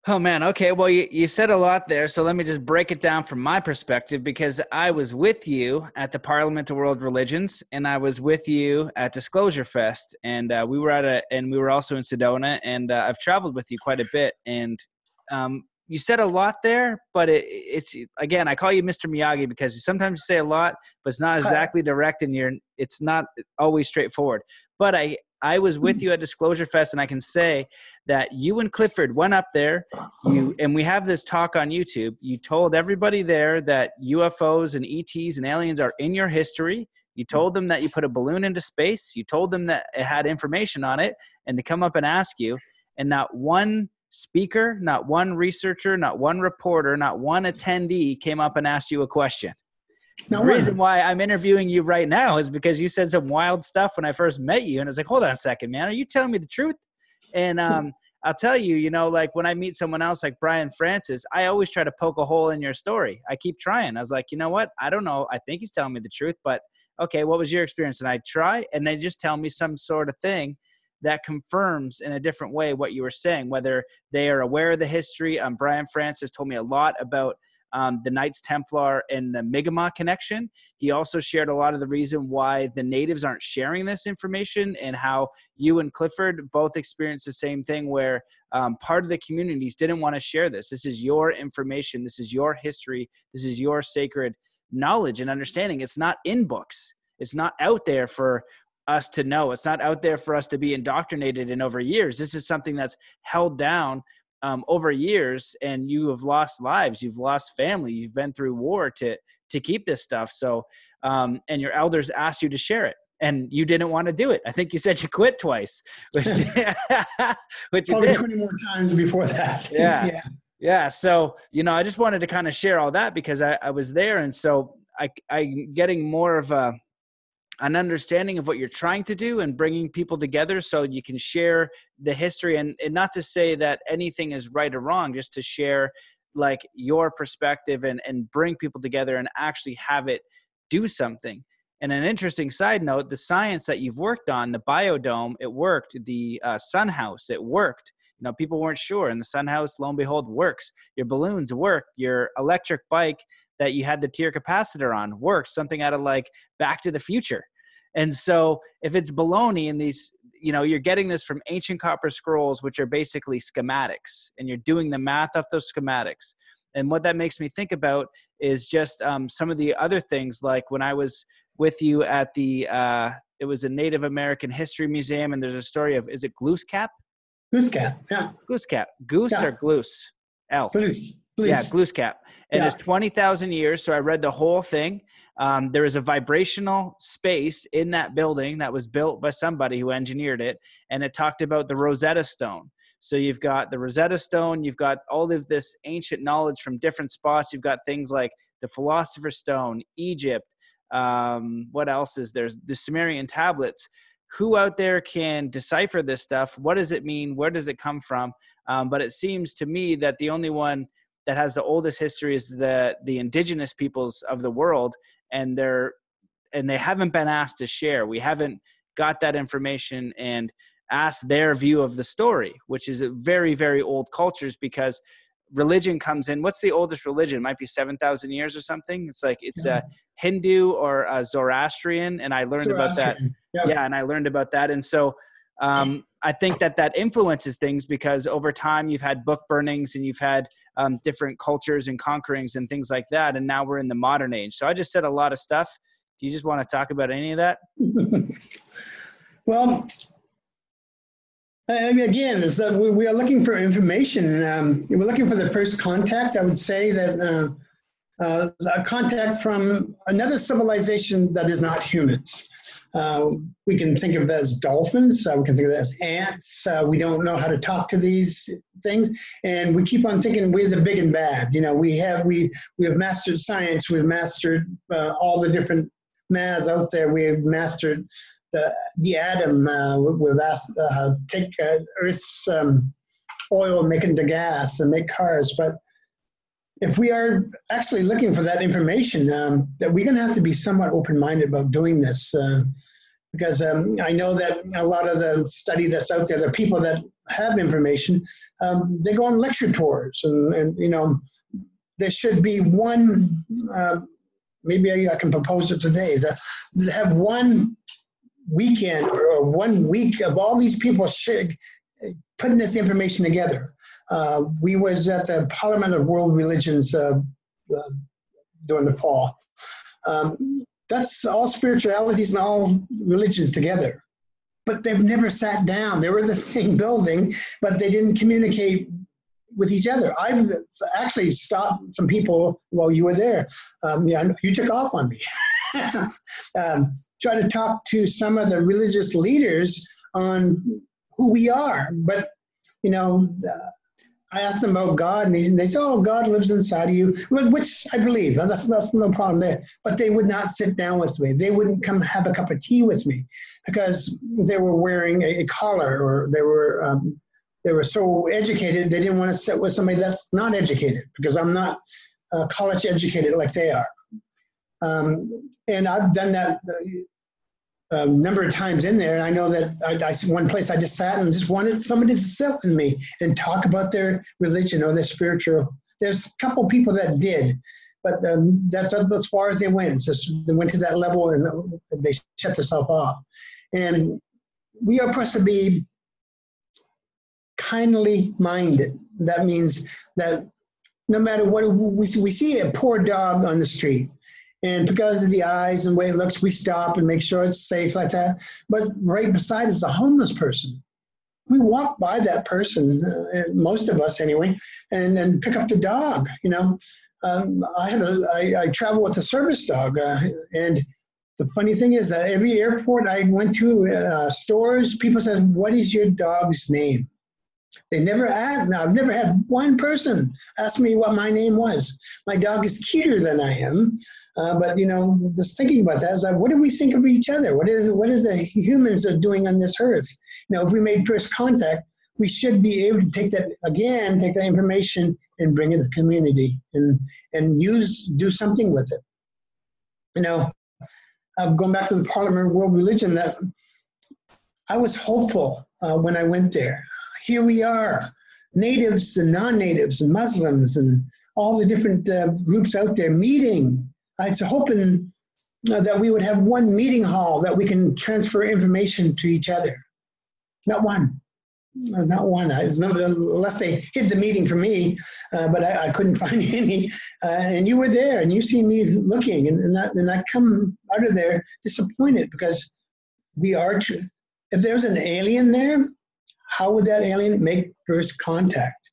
Oh man, okay. Well, you, you said a lot there, so let me just break it down from my perspective because I was with you at the Parliament of World Religions, and I was with you at Disclosure Fest, and uh, we were at a, and we were also in Sedona, and uh, I've traveled with you quite a bit, and um, you said a lot there, but it, it's again, I call you Mr. Miyagi because sometimes you say a lot, but it's not exactly direct, and you're, it's not always straightforward. But I, I was with you at Disclosure Fest, and I can say that you and Clifford went up there. You and we have this talk on YouTube. You told everybody there that UFOs and ETs and aliens are in your history. You told them that you put a balloon into space. You told them that it had information on it, and to come up and ask you. And not one speaker, not one researcher, not one reporter, not one attendee came up and asked you a question. No the reason why I'm interviewing you right now is because you said some wild stuff when I first met you, and I was like, "Hold on a second, man, are you telling me the truth?" And um, I'll tell you, you know, like when I meet someone else like Brian Francis, I always try to poke a hole in your story. I keep trying. I was like, you know what? I don't know. I think he's telling me the truth, but okay, what was your experience? And I try, and they just tell me some sort of thing that confirms in a different way what you were saying, whether they are aware of the history. Um, Brian Francis told me a lot about um, the Knights Templar and the Mi'kmaq connection. He also shared a lot of the reason why the natives aren't sharing this information and how you and Clifford both experienced the same thing where um, part of the communities didn't want to share this. This is your information, this is your history, this is your sacred knowledge and understanding. It's not in books. It's not out there for us to know. It's not out there for us to be indoctrinated in over years. This is something that's held down um, over years and you have lost lives you've lost family you've been through war to to keep this stuff so um, and your elders asked you to share it and you didn't want to do it. I think you said you quit twice, which, which Probably did. 20 more times before that. Yeah. yeah. Yeah. So, you know, I just wanted to kind of share all that because I, I was there. And so I, I'm getting more of a, an understanding of what you're trying to do and bringing people together so you can share the history and, and not to say that anything is right or wrong just to share like your perspective and, and bring people together and actually have it do something. And an interesting side note the science that you've worked on the biodome it worked. The uh, sun house it worked. You know people weren't sure and the sun house lo and behold works. Your balloons work. Your electric bike that you had the tier capacitor on worked something out of like back to the future. And so if it's baloney and these you know you're getting this from ancient copper scrolls which are basically schematics and you're doing the math off those schematics. And what that makes me think about is just um, some of the other things like when i was with you at the uh, it was a native american history museum and there's a story of is it Glooskap? Glooskap yeah. Glooskap. Goose yeah. or gloose? L Gloos. Yeah, Glooskap. And yeah. it's 20,000 years. So I read the whole thing. Um, there is a vibrational space in that building that was built by somebody who engineered it. And it talked about the Rosetta Stone. So you've got the Rosetta Stone, you've got all of this ancient knowledge from different spots. You've got things like the Philosopher's Stone, Egypt. Um, what else is there? The Sumerian tablets. Who out there can decipher this stuff? What does it mean? Where does it come from? Um, but it seems to me that the only one that has the oldest history is the the indigenous peoples of the world and they're and they haven't been asked to share. We haven't got that information and asked their view of the story which is very very old cultures because religion comes in. What's the oldest religion? It might be 7000 years or something. It's like it's yeah. a hindu or a zoroastrian and i learned about that. Yeah. yeah and i learned about that. And so um, I think that that influences things because over time you've had book burnings and you've had um, different cultures and conquerings and things like that, and now we're in the modern age. So I just said a lot of stuff. Do you just want to talk about any of that? well, Uh, again, so we, we, are looking for information. Um, we're looking for the first contact. I would say that uh, uh, a contact from another civilization that is not humans. Uh, we can think of it as dolphins. Uh, we can think of it as ants. Uh, we don't know how to talk to these things, and we keep on thinking we're the big and bad. You know, we have we we have mastered science. We've mastered all the different maths out there. We've mastered the the atom. Uh, we've asked uh, take uh, Earth's um, oil, make into gas, and make cars. But if we are actually looking for that information, um, that we're going to have to be somewhat open-minded about doing this, uh, because um, I know that a lot of the study that's out there, the people that have information, um, they go on lecture tours, and, and you know, there should be one. Uh, maybe I, I, can propose it today. That have one weekend or one week of all these people putting this information together. Uh, we was at the Parliament of World Religions uh, uh, during the fall. Um, that's all spiritualities and all religions together. But they've never sat down. They were in the same building, but they didn't communicate with each other. I've actually stopped some people while you were there. Um, yeah, you took off on me. um, try to talk to some of the religious leaders on who we are. But, you know, uh, I asked them about God, and they, they said, "Oh, God lives inside of you," which I believe. That's that's no problem there. But they would not sit down with me. They wouldn't come have a cup of tea with me because they were wearing a, a collar or they were um, they were so educated they didn't want to sit with somebody that's not educated because I'm not uh, college educated like they are. Um, and I've done that a number of times in there. And I know that I, I one place I just sat and just wanted somebody to sit with me and talk about their religion or their spiritual. There's a couple people that did, but um, that's as far as they went. Just they went to that level and they shut themselves off. And we are supposed to be kindly minded. That means that no matter what we see, we see a poor dog on the street and because of the eyes and way it looks, we stop and make sure it's safe like that. But right beside is a homeless person. We walk by that person, uh, most of us anyway, and then pick up the dog. You know, um, I have a I, I travel with a service dog, uh, and the funny thing is that every airport I went to, uh, stores, people said, "What is your dog's name?" They never asked. I've never had one person ask me what my name was. My dog is cuter than I am, uh, but you know, just thinking about that, like, what do we think of each other? What is what is the humans are doing on this earth? You know, if we made first contact, we should be able to take that again, take that information and bring it to the community and and use do something with it. You know, uh, going back to the Parliament World Religion, that I was hopeful uh, when I went there here we are, natives and non-natives and Muslims and all the different uh, groups out there meeting. I was hoping uh, that we would have one meeting hall that we can transfer information to each other. Not one. Not one. I, unless they hid the meeting from me, uh, but I, I, couldn't find any. Uh, and you were there, and you see me looking, and, and, I, and I come out of there disappointed because we are. Tr- if there's an alien there, how would that alien make first contact?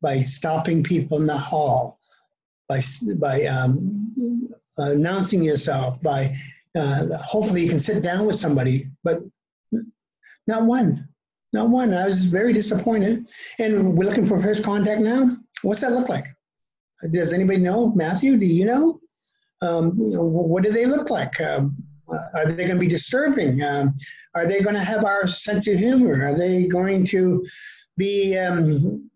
By stopping people in the hall, by, by um, announcing yourself, by uh, hopefully you can sit down with somebody, but not one. Not one. I was very disappointed. And we're looking for first contact now. What's that look like? Does anybody know? Matthew, do you know? Um, what do they look like? Um, are they going to be disturbing? Um, are they going to have our sense of humor? Are they going to be um,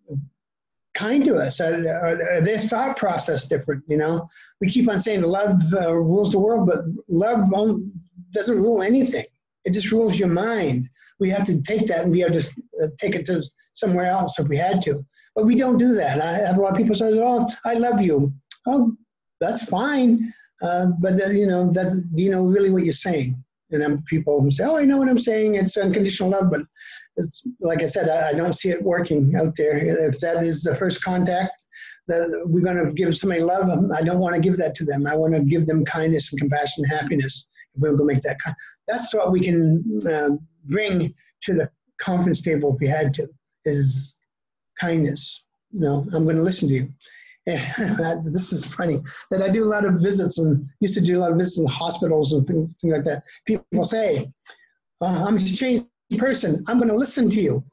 kind to us? Are, are, are, their thought process different? You know, we keep on saying love uh, rules the world, but love doesn't rule anything. It just rules your mind. We have to take that and be able to uh, take it to somewhere else if we had to. But we don't do that. I have a lot of people say, "Oh, I love you." Oh, that's fine. Uh, but you know, that's do you know really what you're saying? And then people say, "Oh, I know what I'm saying. It's unconditional love." But it's like I said, I, I don't see it working out there. If that is the first contact, that we're going to give somebody love, I don't want to give that to them. I want to give them kindness and compassion, and happiness. If we're going to make that, that's what we can uh, bring to the conference table if we had to, is kindness. You know, I'm going to listen to you. And this is funny that I do a lot of visits and used to do a lot of visits in hospitals and things like that. People say, uh, I'm a changed person. I'm going to listen to you.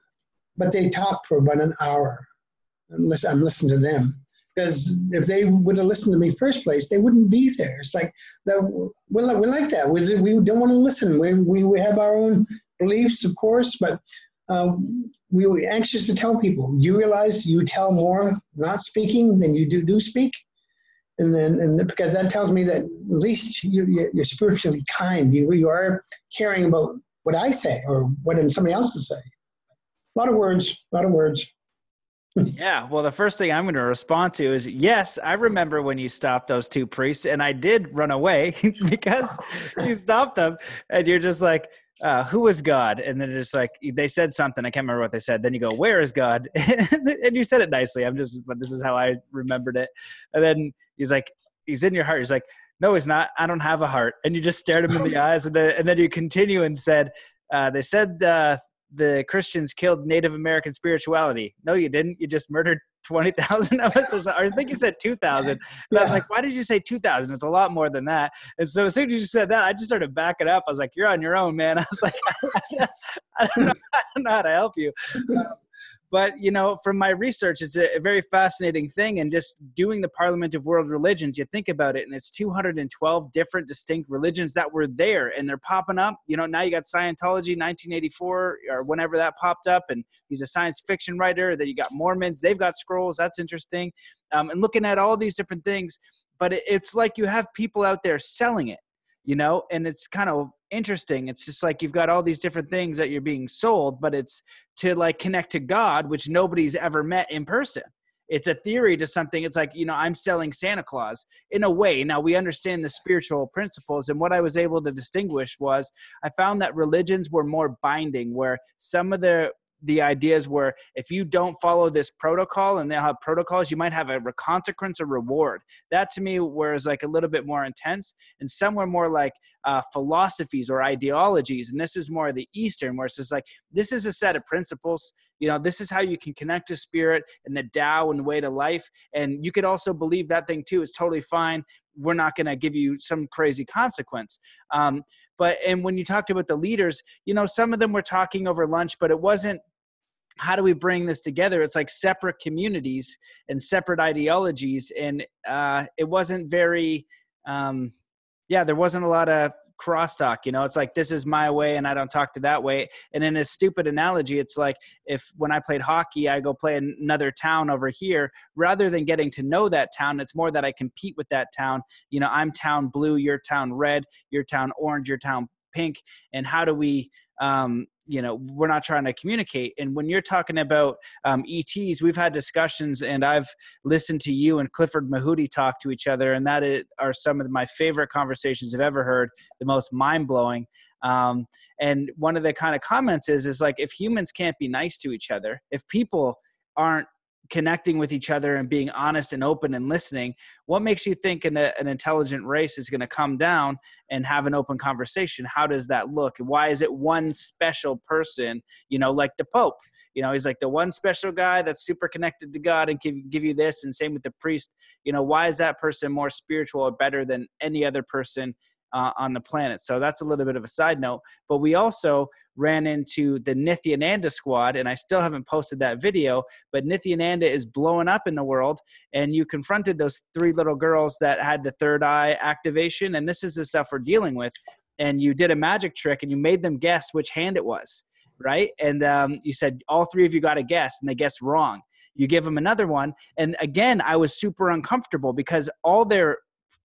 But they talk for about an hour. I'm, listen, listening to them. Because if they would have listened to me first place, they wouldn't be there. It's like, we're, we're like that. We, we don't want to listen. We, we, we have our own beliefs, of course, but um, we were anxious to tell people. You realize you tell more not speaking than you do do speak, and then and because that tells me that at least you, you're spiritually kind. You you are caring about what I say or what somebody else to say. A lot of words, a lot of words. yeah, well, the first thing I'm going to respond to is yes, I remember when you stopped those two priests, and I did run away because you stopped them, and you're just like, uh, who is God? And then it's like they said something. I can't remember what they said. Then you go, where is God? and you said it nicely. I'm just, but this is how I remembered it. And then he's like, he's in your heart. He's like, no, he's not. I don't have a heart. And you just stared him in the eyes. And then, and then you continue and said, uh, they said uh, the Christians killed Native American spirituality. No, you didn't. You just murdered 20,000 of us. Or I think you said 2,000. And yeah. I was like, why did you say 2,000? It's a lot more than that. And so as soon as you said that, I just started backing up. I was like, you're on your own, man. I was like, I don't know, I don't know how to help you. But you know, from my research, it's a, very fascinating thing. And just doing the Parliament of World Religions, you think about it, and it's 212 different distinct religions that were there, and they're popping up. You know, now you got Scientology, 1984 or whenever that popped up, and he's a science fiction writer. Then you got Mormons, they've got scrolls. That's interesting. Um, and looking at all these different things, but it, it's like you have people out there selling it you know and it's kind of interesting it's just like you've got all these different things that you're being sold but it's to like connect to god which nobody's ever met in person. It's a theory to something it's like you know i'm selling santa claus in a way. Now we understand the spiritual principles and what i was able to distinguish was i found that religions were more binding where some of the the ideas where if you don't follow this protocol and they'll have protocols you might have a consequence or reward. That to me was like a little bit more intense and somewhere more like uh, philosophies or ideologies. And this is more the eastern where it's just like this is a set of principles. You know this is how you can connect to spirit and the Tao and way to life. And you could also believe that thing too is totally fine. We're not going to give you some crazy consequence. Um, but and when you talked about the leaders you know some of them were talking over lunch but it wasn't how do we bring this together? It's like separate communities and separate ideologies and uh, it wasn't very um, yeah there wasn't a lot of crosstalk you know? It's like this is my way and i don't talk to that way. And in a stupid analogy it's like if when i played hockey i go play another town over here. Rather than getting to know that town it's more that i compete with that town. You know i'm town blue your town red your town orange your town pink. And how do we um, you know we're not trying to communicate. And when you're talking about um, ets we've had discussions and i've listened to you and clifford mahooty talk to each other and that is, are some of my favorite conversations i've ever heard the most mind-blowing. Um, and one of the kind of comments is is like if humans can't be nice to each other if people aren't connecting with each other and being honest and open and listening what makes you think an, an intelligent race is going to come down and have an open conversation? How does that look? Why is it one special person you know like the pope? You know he's like the one special guy that's super connected to god and can give you this and same with the priest. You know why is that person more spiritual or better than any other person uh, on the planet. So that's a little bit of a side note. But we also ran into the Nithyananda squad, and I still haven't posted that video. But Nithyananda is blowing up in the world, and you confronted those three little girls that had the third eye activation, and this is the stuff we're dealing with. And you did a magic trick, and you made them guess which hand it was, right? And um, you said all three of you got a guess, and they guessed wrong. You give them another one, and again, I was super uncomfortable because all their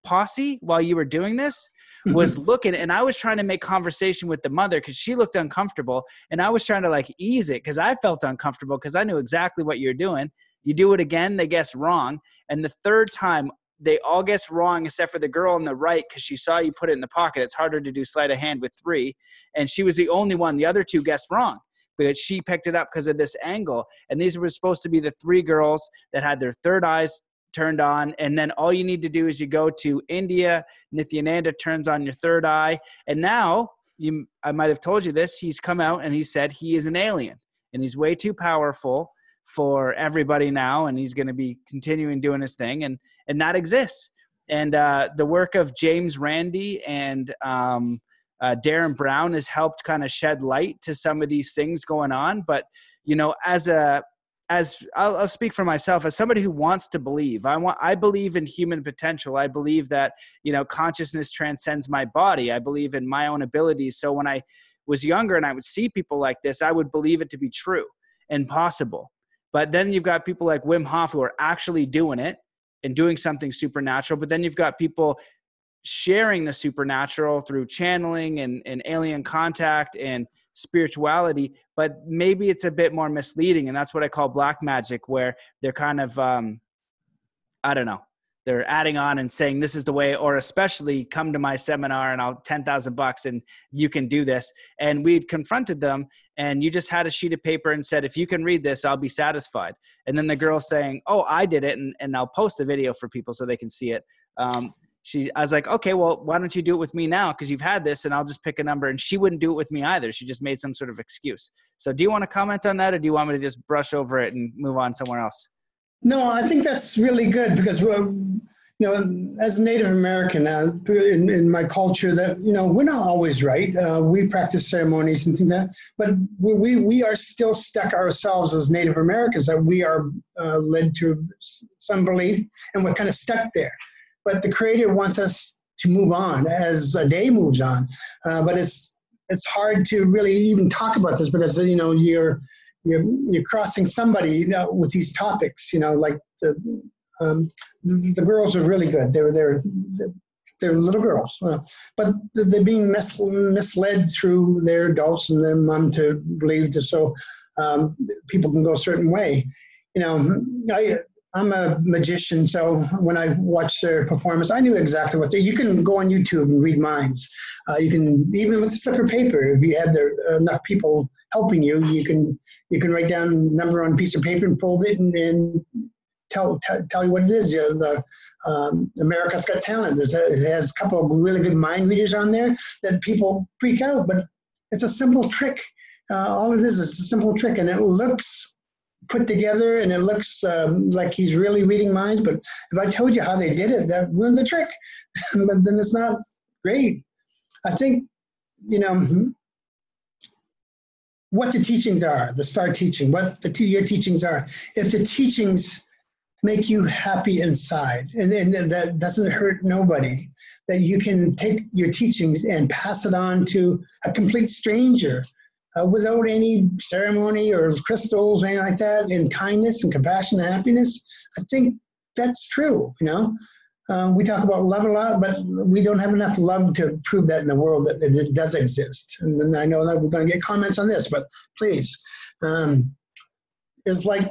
posse while you were doing this was looking and I was trying to make conversation with the mother because she looked uncomfortable and I was trying to like ease it because I felt uncomfortable because I knew exactly what you're doing. You do it again, they guess wrong. And the third time, they all guess wrong except for the girl on the right because she saw you put it in the pocket. It's harder to do sleight of hand with three. And she was the only one. The other two guessed wrong but she picked it up because of this angle. And these were supposed to be the three girls that had their third eyes turned on. And then all you need to do is you go to India, Nithyananda turns on your third eye. And now you, I might have told you this. He's come out and he said he is an alien and he's way too powerful for everybody now, and he's going to be continuing doing his thing, and and that exists. And uh, the work of James Randi and um, uh, Derren Brown has helped kind of shed light to some of these things going on. But you know, as a as I'll, I'll, speak for myself. As somebody who wants to believe i want i believe in human potential. I believe that you know consciousness transcends my body. I believe in my own abilities. So when i was younger and i would see people like this i would believe it to be true and possible. But then you've got people like wim hof who are actually doing it and doing something supernatural. But then you've got people sharing the supernatural through channeling and, and alien contact and spirituality but maybe it's a bit more misleading and that's what i call black magic where they're kind of um i don't know they're adding on and saying this is the way or especially come to my seminar and i'll 10000 bucks and you can do this. And we'd confronted them and you just had a sheet of paper and said if you can read this i'll be satisfied. And then the girl saying oh i did it and, and i'll post a video for people so they can see it. Um, she i was like okay well why don't you do it with me now? Because you've had this and i'll just pick a number. And she wouldn't do it with me either. She just made some sort of excuse. So do you want to comment on that or do you want me to just brush over it and move on somewhere else? No i think that's really good because we're you know as a native american uh, in, in my culture that you know we're not always right. Uh, we practice ceremonies and things like that but we, we are still stuck ourselves as native americans that we are uh, led to some belief and we're kind of stuck there but the creator wants us to move on as a day moves on. Uh, but it's it's hard to really even talk about this because you know you're you're you're crossing somebody you know, with these topics. You know, like the um, the, the, girls are really good. They're they're they're little girls, uh, but they're being mis- misled through their adults and their mom to believe that so um, people can go a certain way. You know, I I'm a magician, so when I watch their performance, I knew exactly what they. You can go on YouTube and read minds. Uh, you can even with a of paper, if you have enough people helping you, you can you can write down a number on a piece of paper and fold it and, and tell, t- tell you what it is. You know, the um, America's Got Talent. Has a couple of really good mind readers on there that people freak out, but it's a simple trick. Uh, all it is is a simple trick, and it looks put together and it looks um, like he's really reading minds. But if I told you how they did it, that ruined the trick. but then it's not great. I think, you know, what the teachings are, the star teaching, what the two year teachings are. If the teachings make you happy inside and, and that doesn't hurt nobody, that you can take your teachings and pass it on to a complete stranger uh, without any ceremony or crystals or anything like that, in kindness and compassion and happiness, I think that's true. You know, um, we talk about love a lot, but we don't have enough love to prove that in the world that it does exist. And I know that we're going to get comments on this, but please, um, it's like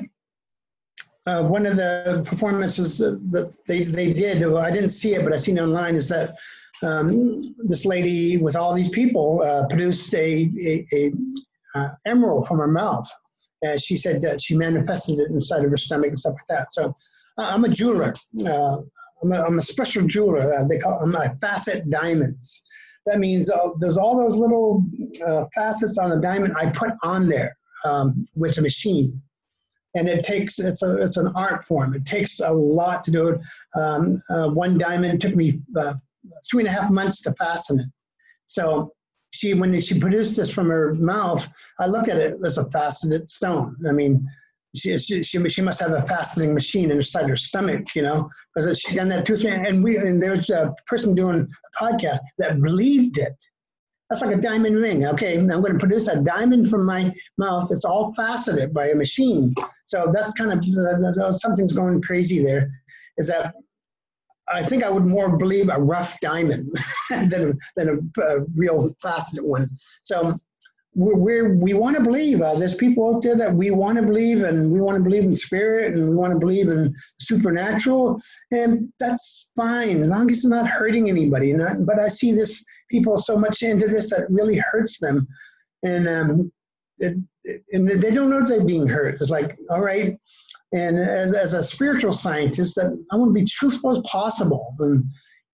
uh, one of the performances that they, they did. I didn't see it, but I seen it online. Is that um, this lady with all these people uh, produced a, a, a uh, emerald from her mouth. And she said that she manifested it inside of her stomach and stuff like that. So uh, I'm a jeweler. Uh, I'm, a, I'm, a special jeweler. Uh, they call I'm a facet diamonds. That means uh, there's all those little facets on the diamond I put on there um, with a machine and it takes it's a it's an art form. It takes a lot to do it. Um, uh, one diamond took me uh, three and a half months to fasten it. So she, when she produced this from her mouth, I looked at it as a faceted stone. I mean, she, she, she, she must have a fastening machine inside her stomach, you know, because she done that two, three, and we, and there's a person doing a podcast that believed it. That's like a diamond ring. Okay, I'm going to produce a diamond from my mouth. It's all faceted by a machine. So that's kind of something's going crazy there. Is that I think I would more believe a rough diamond than, than a, a, real faceted one. So we're, we want to believe. Uh, there's people out there that we want to believe, and we want to believe in spirit, and we want to believe in supernatural, and that's fine as long as it's not hurting anybody. Not, but I see this people so much into this that really hurts them, and um, it, and they don't know they're being hurt. It's like, all right, and as, as a spiritual scientist, I want to be truthful as possible. And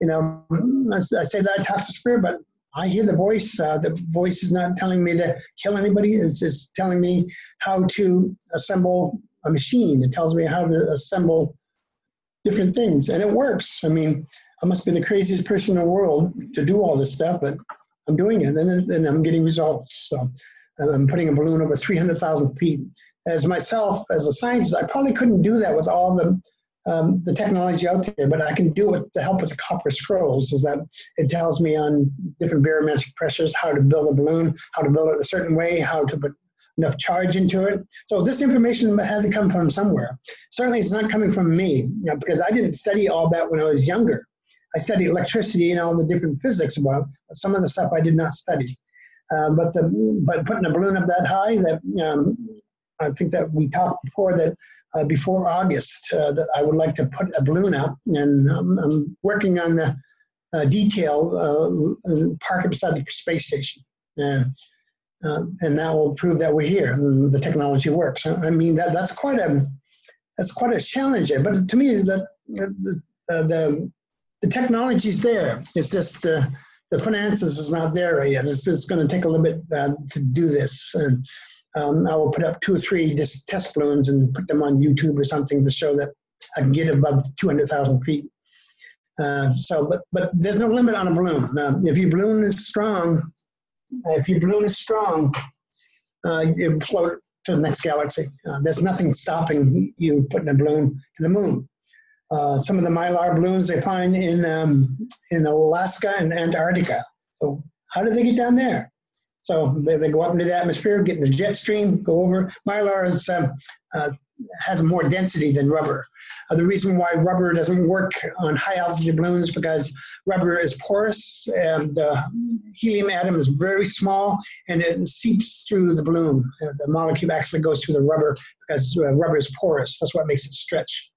you know, I, I say that I talk to spirit, but I hear the voice. Uh, the voice is not telling me to kill anybody. It's just telling me how to assemble a machine. It tells me how to assemble different things, and it works. I mean, I must be the craziest person in the world to do all this stuff, but I'm doing it, and, and I'm getting results. So I'm putting a balloon over 300,000 feet. As myself, as a scientist, I probably couldn't do that with all the um, the technology out there, but I can do it to help with the copper scrolls. Is that it tells me on different barometric pressures how to build a balloon, how to build it a certain way, how to put enough charge into it. So this information has to come from somewhere. Certainly, it's not coming from me you know, because I didn't study all that when I was younger. I studied electricity and all the different physics about some of the stuff I did not study. Um, but the, but putting a balloon up that high, that um, I think that we talked before that uh, before August uh, that I would like to put a balloon up, and um, I'm working on the uh, detail uh, park it beside the space station, and uh, and that will prove that we're here and the technology works. I mean that that's quite a that's quite a challenge, but to me that the the, the technology is there. It's just the finances is not there yet. It's, it's going to take a little bit to do this. And, um, I will put up two or three just test balloons and put them on YouTube or something to show that I can get above 200,000 feet. Uh, so, but but there's no limit on a balloon. Um, if your balloon is strong, if your balloon is strong, uh, you float to the next galaxy. Uh, there's nothing stopping you putting a balloon to the moon. Uh, some of the mylar balloons they find in um, in Alaska and Antarctica. So how did they get down there? So they, they go up into the atmosphere, get in the jet stream, go over. Mylar is, um, uh, has more density than rubber. Uh, the reason why rubber doesn't work on high altitude balloons is because rubber is porous and the helium atom is very small and it seeps through the balloon. Uh, the molecule actually goes through the rubber because uh, rubber is porous. That's what makes it stretch.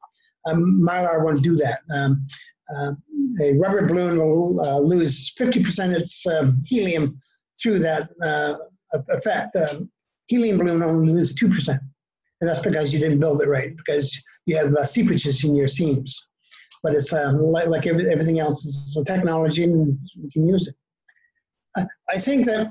Um, Mylar won't do that. Um, uh, a rubber balloon will uh, lose 50% of its um, helium through that uh, effect. Um, helium balloon only loses 2%. And that's because you didn't build it right, because you have uh, seepages in your seams. But it's uh, like, like every, everything else, it's a technology and we can use it. I, I think that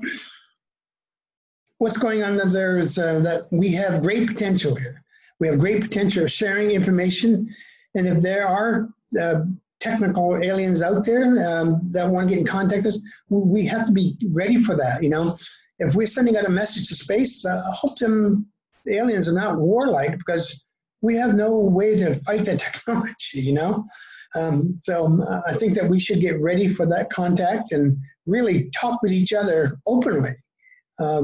what's going on there is uh, that we have great potential here. We have great potential of sharing information. And if there are uh, technical aliens out there um, that want to get in contact with us, we have to be ready for that. You know, if we're sending out a message to space, uh, I hope them the aliens are not warlike because we have no way to fight that technology. You know, um, so um, I think that we should get ready for that contact and really talk with each other openly. Uh,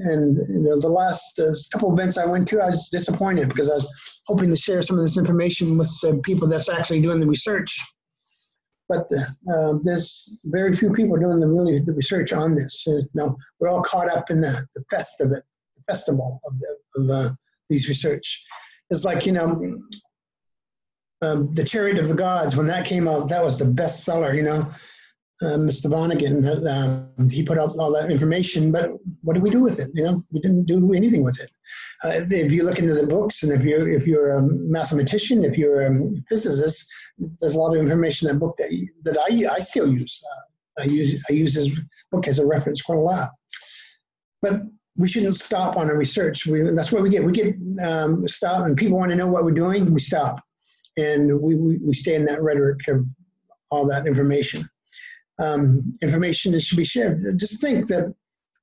and you know, the last uh, couple events I went to, I was disappointed because I was hoping to share some of this information with uh, people that's actually doing the research. But uh, there's very few people doing the really the research on this. Uh, no, we're all caught up in the, the fest of it, the festival of, the, of uh, these research. It's like you know, um, the Chariot of the Gods when that came out, that was the bestseller. You know, uh, Mr. von Däniken. Uh, he put out all that information, but what did we do with it? You know, we didn't do anything with it. Uh, if you look into the books, and if you're if you're a mathematician, if you're a physicist, there's a lot of information in that book that that I I still use. Uh, I use I use his book as a reference quite a lot. But we shouldn't stop on our research. We, that's what we get. We get um, stop, and people want to know what we're doing. We stop, and we, we, we stay in that rhetoric of all that information um, information that should be shared. Just think that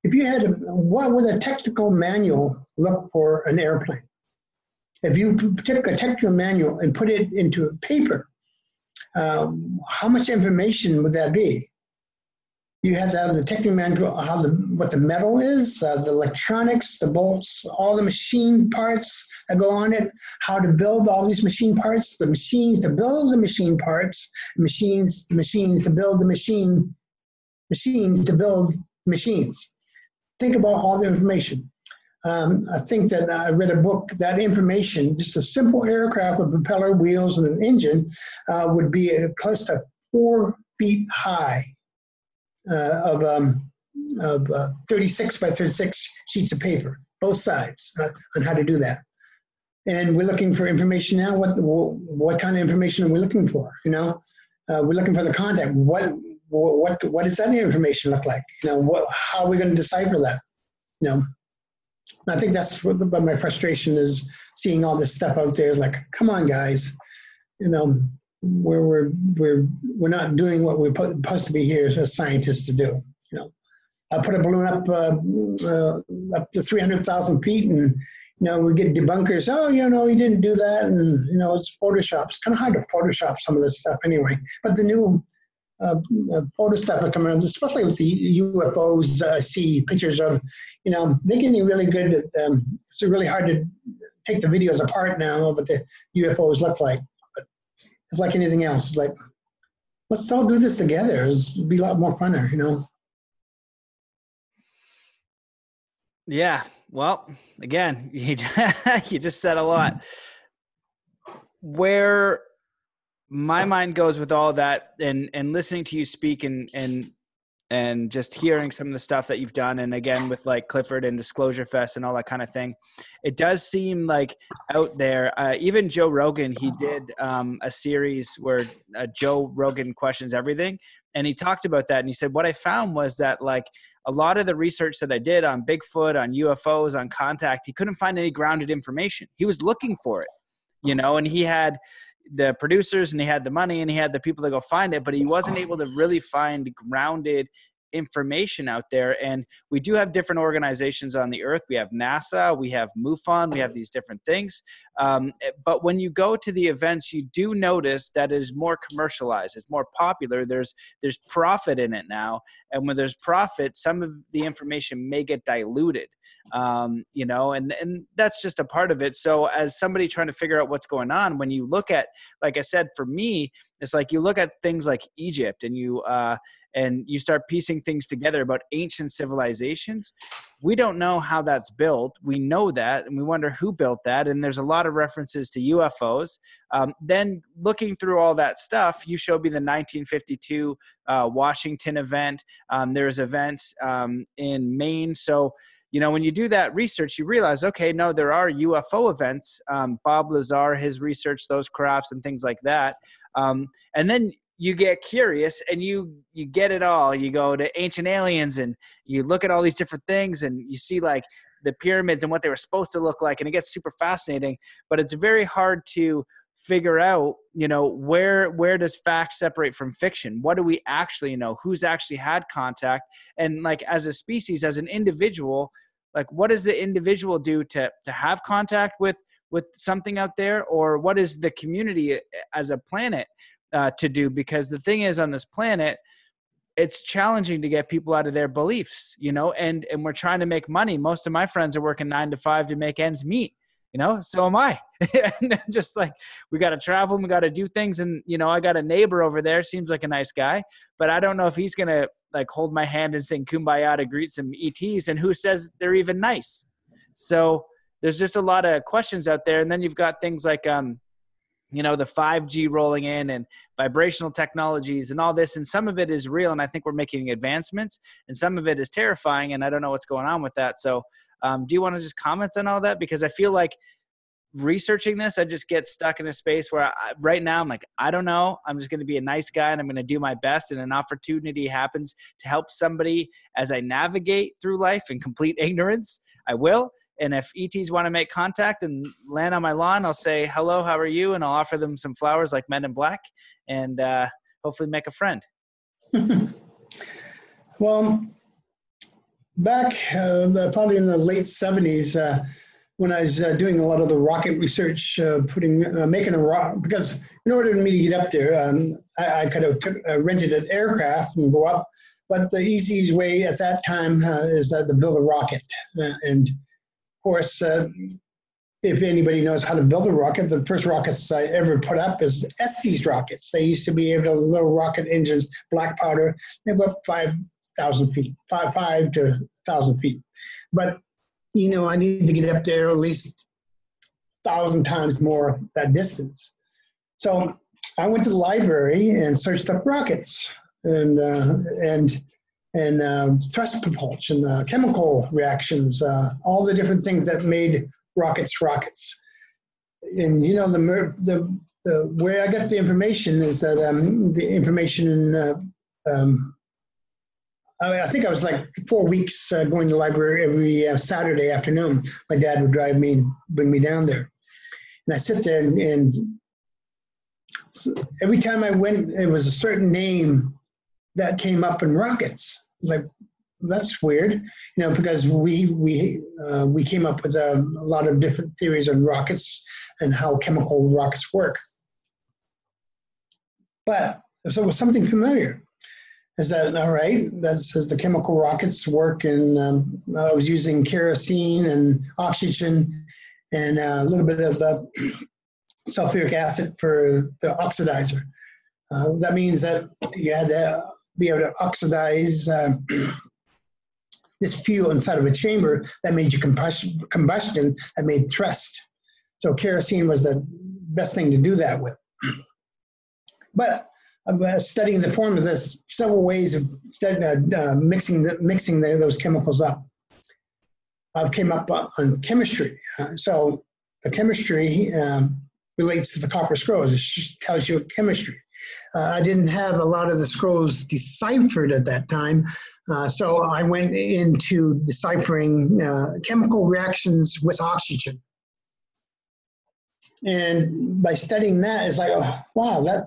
if you had, a, what would a technical manual look for an airplane? If you took a technical manual and put it into paper, um, how much information would that be? You have to have the technical manual, how the what the metal is, uh, the electronics, the bolts, all the machine parts that go on it, how to build all these machine parts, the machines to build the machine parts, machines, the machines to build the machine, machines to build machines. Think about all the information. Um, I think that I read a book that information, just a simple aircraft with propeller, wheels, and an engine, uh, would be close to four feet high uh, of, um, of uh, 36 by 36 sheets of paper, both sides, uh, on how to do that. And we're looking for information now. What what kind of information are we looking for? You know, uh, we're looking for the contact. What what what does that information look like? You know, what, how are we going to decipher that? You know, I think that's what my frustration is seeing all this stuff out there. Like, come on, guys, you know, we're we're we're we're not doing what we're supposed to be here as scientists to do. You know, I put a balloon up uh, uh, up to three hundred thousand feet, and you know we get debunkers. Oh, you know, he didn't do that, and you know it's Photoshop. It's kind of hard to Photoshop some of this stuff anyway. But the new uh, uh, photo stuff are coming out, especially with the UFOs. I see pictures of, you know, they're getting really good. At, um, it's really hard to take the videos apart now, what the UFOs look like. It's like anything else. It's like, let's all do this together. It'd be a lot more funner, you know. Yeah. Well, again, you, you just said a lot. Where my mind goes with all that and and listening to you speak and and and just hearing some of the stuff that you've done and again with like clifford and disclosure fest and all that kind of thing it does seem like out there uh, even joe rogan he did um, a series where uh, joe rogan questions everything and he talked about that and he said what i found was that like a lot of the research that i did on bigfoot on ufos on contact he couldn't find any grounded information. He was looking for it you know and he had the producers and he had the money and he had the people to go find it, but he wasn't able to really find grounded information out there. And we do have different organizations on the earth. We have NASA, we have MUFON, we have these different things. Um, but when you go to the events, you do notice that is more commercialized. It's more popular. There's there's profit in it now, and when there's profit, some of the information may get diluted um, you know, and and that's just a part of it. So as somebody trying to figure out what's going on, when you look at, like I said, for me, it's like you look at things like Egypt and you uh, and you start piecing things together about ancient civilizations. We don't know how that's built. We know that, and we wonder who built that. And there's a lot of references to UFOs. Um, then looking through all that stuff, you showed me the 1952 uh, Washington event. Um, there's events um, in Maine. So you know, when you do that research, you realize, okay, no, there are UFO events. Um, Bob Lazar has researched those crafts and things like that. Um, and then you get curious and you you get it all. You go to ancient aliens and you look at all these different things and you see like the pyramids and what they were supposed to look like, and it gets super fascinating. But it's very hard to figure out you know where where does fact separate from fiction what do we actually know who's actually had contact and like as a species as an individual like what does the individual do to to have contact with with something out there or what is the community eh, as a planet uh, to do because the thing is on this planet it's challenging to get people out of their beliefs you know and and we're trying to make money. Most of my friends are working 9 to 5 to make ends meet you know so am i. And just like we got to travel and we got to do things and you know i got a neighbor over there seems like a nice guy but i don't know if he's gonna like hold my hand and sing kumbaya to greet some ets and who says they're even nice? So there's just a lot of questions out there and then you've got things like um you know the 5g rolling in and vibrational technologies and all this and some of it is real and i think we're making advancements and some of it is terrifying and i don't know what's going on with that so um, do you want to just comment on all that? Because I feel like researching this, I just get stuck in a space where I, right now I'm like, I don't know. I'm just going to be a nice guy and I'm going to do my best. And an opportunity happens to help somebody as I navigate through life in complete ignorance, I will. And if ETs want to make contact and land on my lawn, I'll say, hello, how are you? And I'll offer them some flowers like Men in Black and uh, hopefully make a friend. well, back uh, probably in the late 70s uh, when I was uh, doing a lot of the rocket research, uh, putting uh, making a rocket because in order for me to get up there, um, I, I, could have took, uh, rented an aircraft and go up. But the easiest way at that time is to build a rocket, and course. if anybody knows how to build a rocket, the first rockets I ever put up is Estes rockets. They used to be able to little rocket engines, black powder. They up five thousand feet, five five to thousand feet. But you know, I need to get up there at least thousand times more that distance. So I went to the library and searched up rockets and uh, and and uh, thrust propulsion, uh, chemical reactions, uh, all the different things that made rockets rockets. And you know the the the way I got the information is that um, the information in uh, um, I, I, think I was like four weeks uh, going to the library every uh, Saturday afternoon. My dad would drive me and bring me down there. And I sit there and, and every time I went, it was a certain name that came up in rockets. Like, that's weird, you know, because we we uh, we came up with a, um, a, lot of different theories on rockets and how chemical rockets work. But so it was something familiar. Is that all right? That says the chemical rockets work, and um, I was using kerosene and oxygen and uh, a little bit of uh, sulfuric acid for the oxidizer. Uh, that means that you had to be able to oxidize uh, this fuel inside of a chamber that made you combustion, combustion that made thrust. So kerosene was the best thing to do that with. But I'm uh, studying the form of this, several ways of studying, uh, uh, mixing the, mixing the, those chemicals up. I came up on chemistry. Uh, so the chemistry um, relates to the copper scrolls. It just tells you chemistry. Uh, I didn't have a lot of the scrolls deciphered at that time, uh, so I went into deciphering uh, chemical reactions with oxygen. And by studying that, it's like, oh, wow, that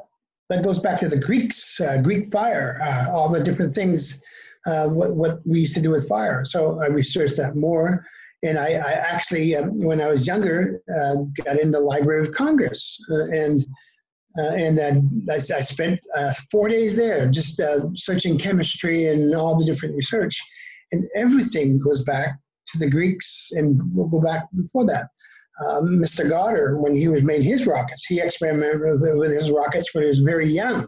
that goes back to the Greeks, uh, Greek fire, uh, all the different things, uh, what what we used to do with fire. So I researched that more and I, I actually, um, when I was younger, uh, got into the Library of Congress, uh, and uh, and uh, I, I, spent uh, four days there just uh, searching chemistry and all the different research, and everything goes back to the Greeks, and we'll go back before that. Um, Mr. Goddard, when he was made his rockets, he experimented with his rockets when he was very young,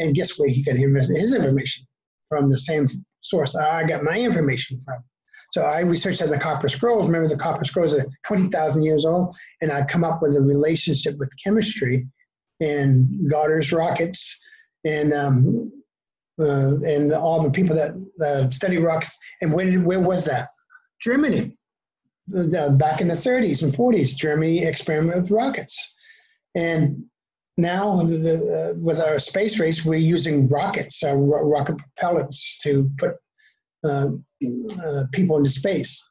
and guess where he got his information from? The same source I got my information from. So I researched the Copper Scrolls. Remember, the Copper Scrolls are 20,000 years old, and I come up with a relationship with chemistry and Goddard's rockets and um, uh, and all the people that uh, study rockets. And where, where was that? Germany. Uh, back in the 30s and 40s, Germany experimented with rockets. And now, the, uh, with our space race, we're using rockets, uh, rocket propellants, to put uh, uh, people into space.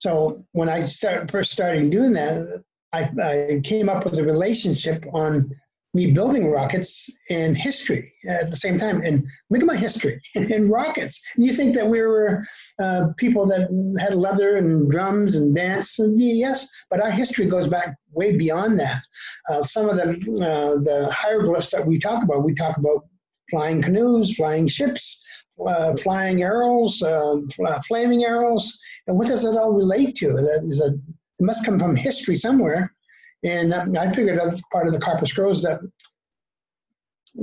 So when I start, first started doing that, I, I came up with a relationship on me building rockets and history at the same time. And look at my history in rockets. You think that we were uh, people that had leather and drums and dance? And yes, but our history goes back way beyond that. Uh, some of the, uh, the hieroglyphs that we talk about, we talk about flying canoes, flying ships, uh, flying arrows, um, uh, flaming arrows, and what does it all relate to? That is a, it must come from history somewhere. And um, I figured that's part of the Copper Scrolls that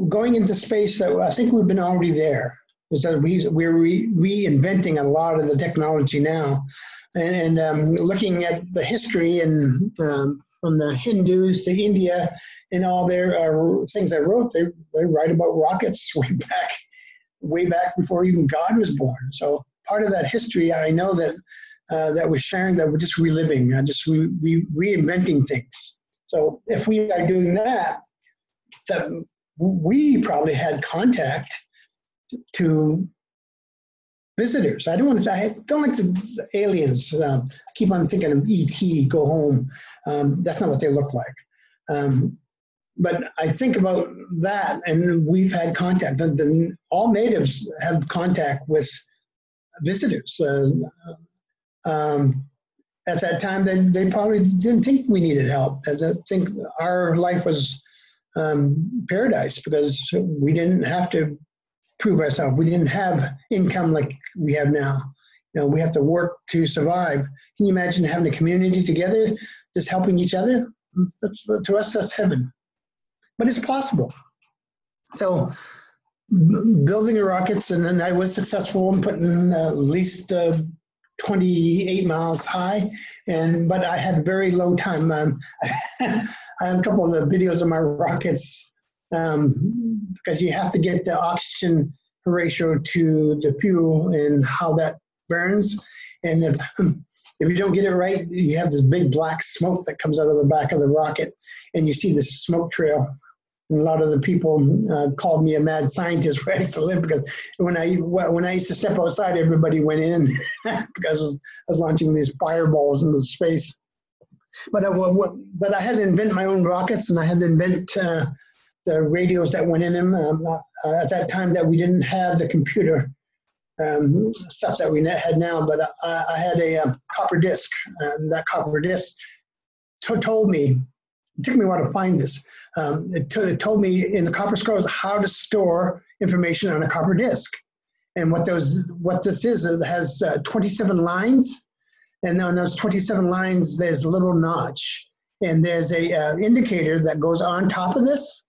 going into space, that I think we've been already there. Is that we, we're re- reinventing a lot of the technology now. And, and um, looking at the history and um, from the Hindus to India and all their uh, things I wrote, they, they write about rockets way back way back before even God was born. So part of that history, I know that uh, that we're sharing, that we're just reliving, uh, just re- re- reinventing things. So if we are doing that, that we probably had contact to visitors. I don't want to. I don't like the aliens. Um, I keep on thinking of ET. Go home. Um, that's not what they look like. Um, but I think about that, and we've had contact. The, the, all natives have contact with visitors. Uh, um, at that time, they, they probably didn't think we needed help. I think our life was um, paradise because we didn't have to prove ourselves. We didn't have income like we have now. You know, we have to work to survive. Can you imagine having a community together, just helping each other? That's to us, that's heaven but it's possible. So building the rockets, and then I was successful in putting uh, at least uh, 28 miles high, and but I had very low time. Um, I have a couple of the videos of my rockets um, because you have to get the oxygen ratio to the fuel and how that burns, and if if you don't get it right, you have this big black smoke that comes out of the back of the rocket, and you see this smoke trail And a lot of the people uh, called me a mad scientist where I used to live because when I when I used to step outside, everybody went in because I was, I was launching these fireballs into space. But I, but I had to invent my own rockets, and I had to invent uh, the radios that went in them. Um, uh, at that time, that we didn't have the computer um, stuff that we had now, but I, I had a um, copper disc, and that copper disc t- told me it took me a while to find this. Um, it, t- it, told me in the copper scrolls how to store information on a copper disk. And what those what this is, it has uh, 27 lines, and on those 27 lines, there's a little notch, and there's a uh, indicator that goes on top of this,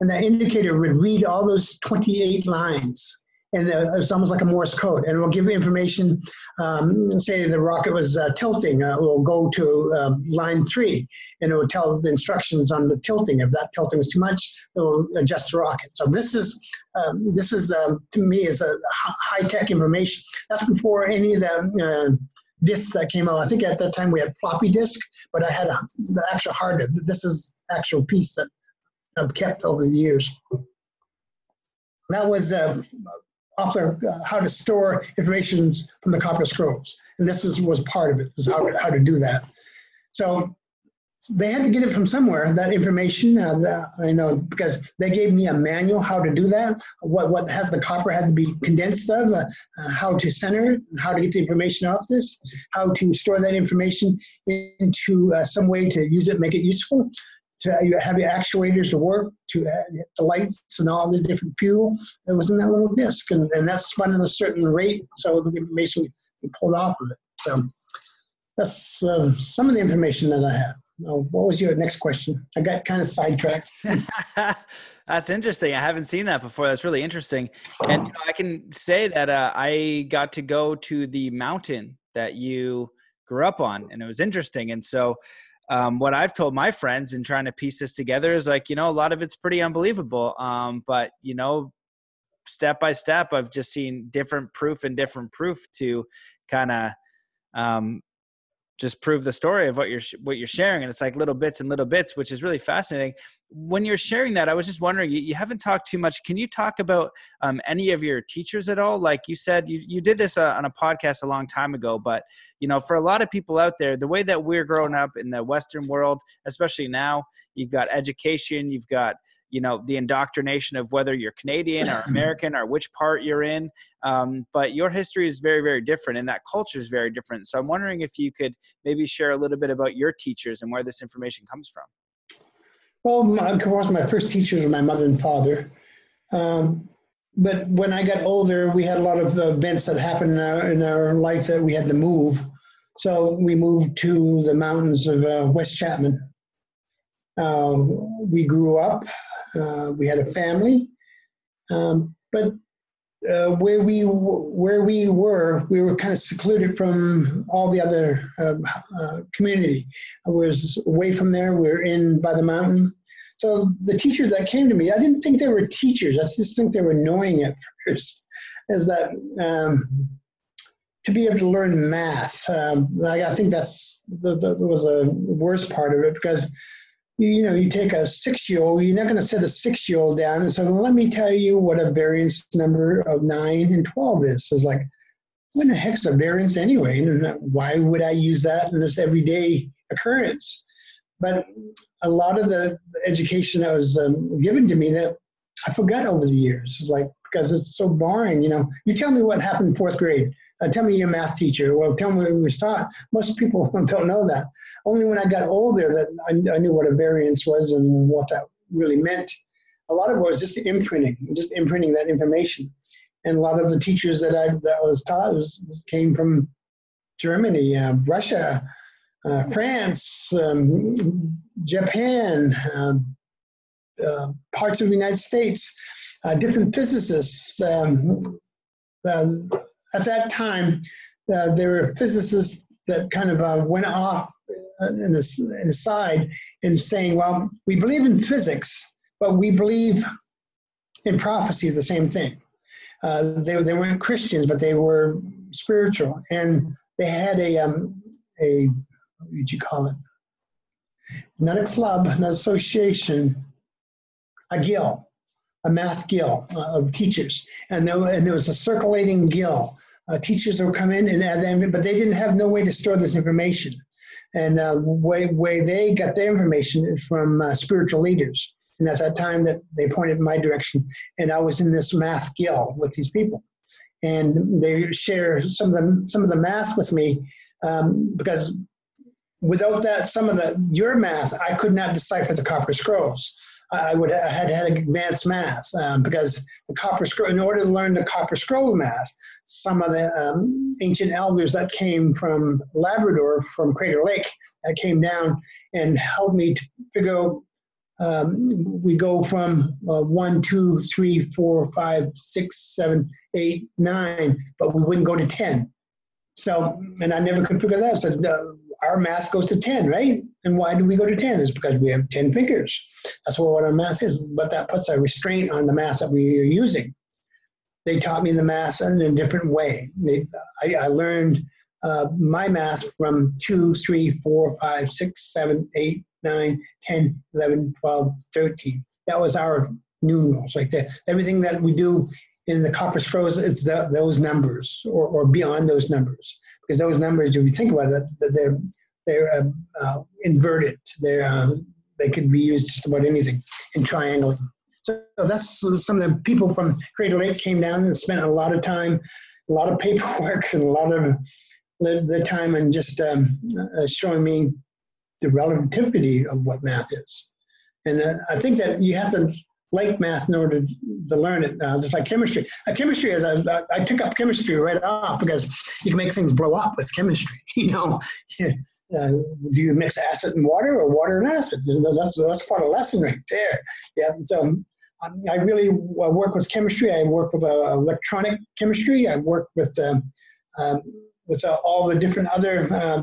and that indicator would read all those 28 lines and it's almost like a Morse code, and it will give you information. Um, say the rocket was uh, tilting, uh, it will go to um, line three, and it will tell the instructions on the tilting. If that tilting is too much, it will adjust the rocket. So this is um, this is um, to me is a high tech information. That's before any of the uh, discs that came out. I think at that time we had floppy disk, but I had a, the actual hard. disk. This is actual piece that I've kept over the years. That was uh, off uh, how to store information from the copper scrolls. And this is, was part of it, is how, how to do that. So they had to get it from somewhere, that information. Uh, I know because they gave me a manual how to do that, what, what has the copper had to be condensed of, uh, uh, how to center it, how to get the information off this, how to store that information into uh, some way to use it, make it useful to have your actuators to work, to the lights and all the different fuel that was in that little disc. And, and that's spun at a certain rate, so the information pulled off of it. So that's um, some of the information that I have. What was your next question? I got kind of sidetracked. That's interesting. I haven't seen that before. That's really interesting. And you know, I can say that uh, I got to go to the mountain that you grew up on, and it was interesting. And so um, what I've told my friends in trying to piece this together is like, you know, a lot of it's pretty unbelievable. Um, but you know, step by step, I've just seen different proof and different proof to kind of um, just prove the story of what you're what you're sharing and it's like little bits and little bits which is really fascinating. When you're sharing that i was just wondering you, you haven't talked too much. Can you talk about um, any of your teachers at all? Like you said you, you did this uh, on a podcast a long time ago but you know for a lot of people out there the way that we're growing up in the western world especially now you've got education you've got you know the indoctrination of whether you're Canadian or American or which part you're in. Um, but your history is very very different, and that culture is very different. So I'm wondering if you could maybe share a little bit about your teachers and where this information comes from. Well, of course, my first teachers were my mother and father. Um, but when I got older, we had a lot of events that happened in our, in our life that we had to move. So we moved to the mountains of uh, West Chapman. Uh, we grew up uh, we had a family, um, but uh, where we where we were, we were kind of secluded from all the other um, uh, community. I was away from there. We were in by the mountain. So the teachers that came to me, I didn't think they were teachers. I just think they were annoying at first. Is that um, to be able to learn math? Um, I, think that's the, the, was a worst part of it because you know, you take a six year old, you're not going to set a six year old down and say, let me tell you what a variance number of nine and 12 is. So it's like, what the heck's a variance anyway? And why would I use that in this everyday occurrence? But a lot of the, education that was um, given to me that I forgot over the years. It's like, because it's so boring. You know, you tell me what happened in fourth grade. Uh, tell me your math teacher. Well, tell me what we was taught. Most people don't know that. Only when I got older that I, I, knew what a variance was and what that really meant. A lot of it was just imprinting, just imprinting that information. And a lot of the teachers that I that was taught was, came from Germany, uh, Russia, uh, France, um, Japan, um, uh, parts of the United States uh, different physicists. Um, um, at that time, uh, there were physicists that kind of uh, went off uh, in the, in the side in saying, well, we believe in physics, but we believe in prophecy, the same thing. Uh, they, they weren't Christians, but they were spiritual. And they had a, um, a what would you call it? Not a club, not an association, a guild, a math guild uh, of teachers, and there, and there was a circulating guild. Uh, teachers would come in and add them, but they didn't have no way to store this information. And uh, way way they got their information from uh, spiritual leaders. And at that time, that they pointed in my direction, and I was in this math guild with these people, and they share some of the some of the math with me um, because without that, some of the your math, I could not decipher the copper scrolls. I would have had, had advanced math um, because the copper scroll. In order to learn the copper scroll math, some of the um, ancient elders that came from Labrador, from Crater Lake, that came down and helped me to figure. Um, we go from uh, one, two, three, four, five, six, seven, eight, nine, but we wouldn't go to ten. So, and I never could figure that out. So, uh, our math goes to 10, right? And why do we go to 10? Is because we have 10 fingers. That's what our math is, but that puts a restraint on the math that we are using. They taught me the math in a different way. They, I, I learned uh, my math from 2, 3, 4, 5, 6, 7, 8, 9, 10, 11, 12, 13. That was our numerals right there. Everything that we do in the copper scrolls, it's the, those numbers or, or beyond those numbers. Because those numbers, if you think about it, they're, they're uh, uh, inverted. They're, uh, they can be used just about anything in triangling. So that's some of the people from Crater Lake came down and spent a lot of time, a lot of paperwork, and a lot of the, the time and just um, uh, showing me the relativity of what math is. And uh, I think that you have to like math in order to, learn it, uh, just like chemistry. Uh, chemistry is, I, I took up chemistry right off because you can make things blow up with chemistry. You know, uh, do you mix acid and water or water and acid? That's, that's part of lesson right there. Yeah, so um, I really work with chemistry. I work with uh, electronic chemistry. I work with um, um, with uh, all the different other uh,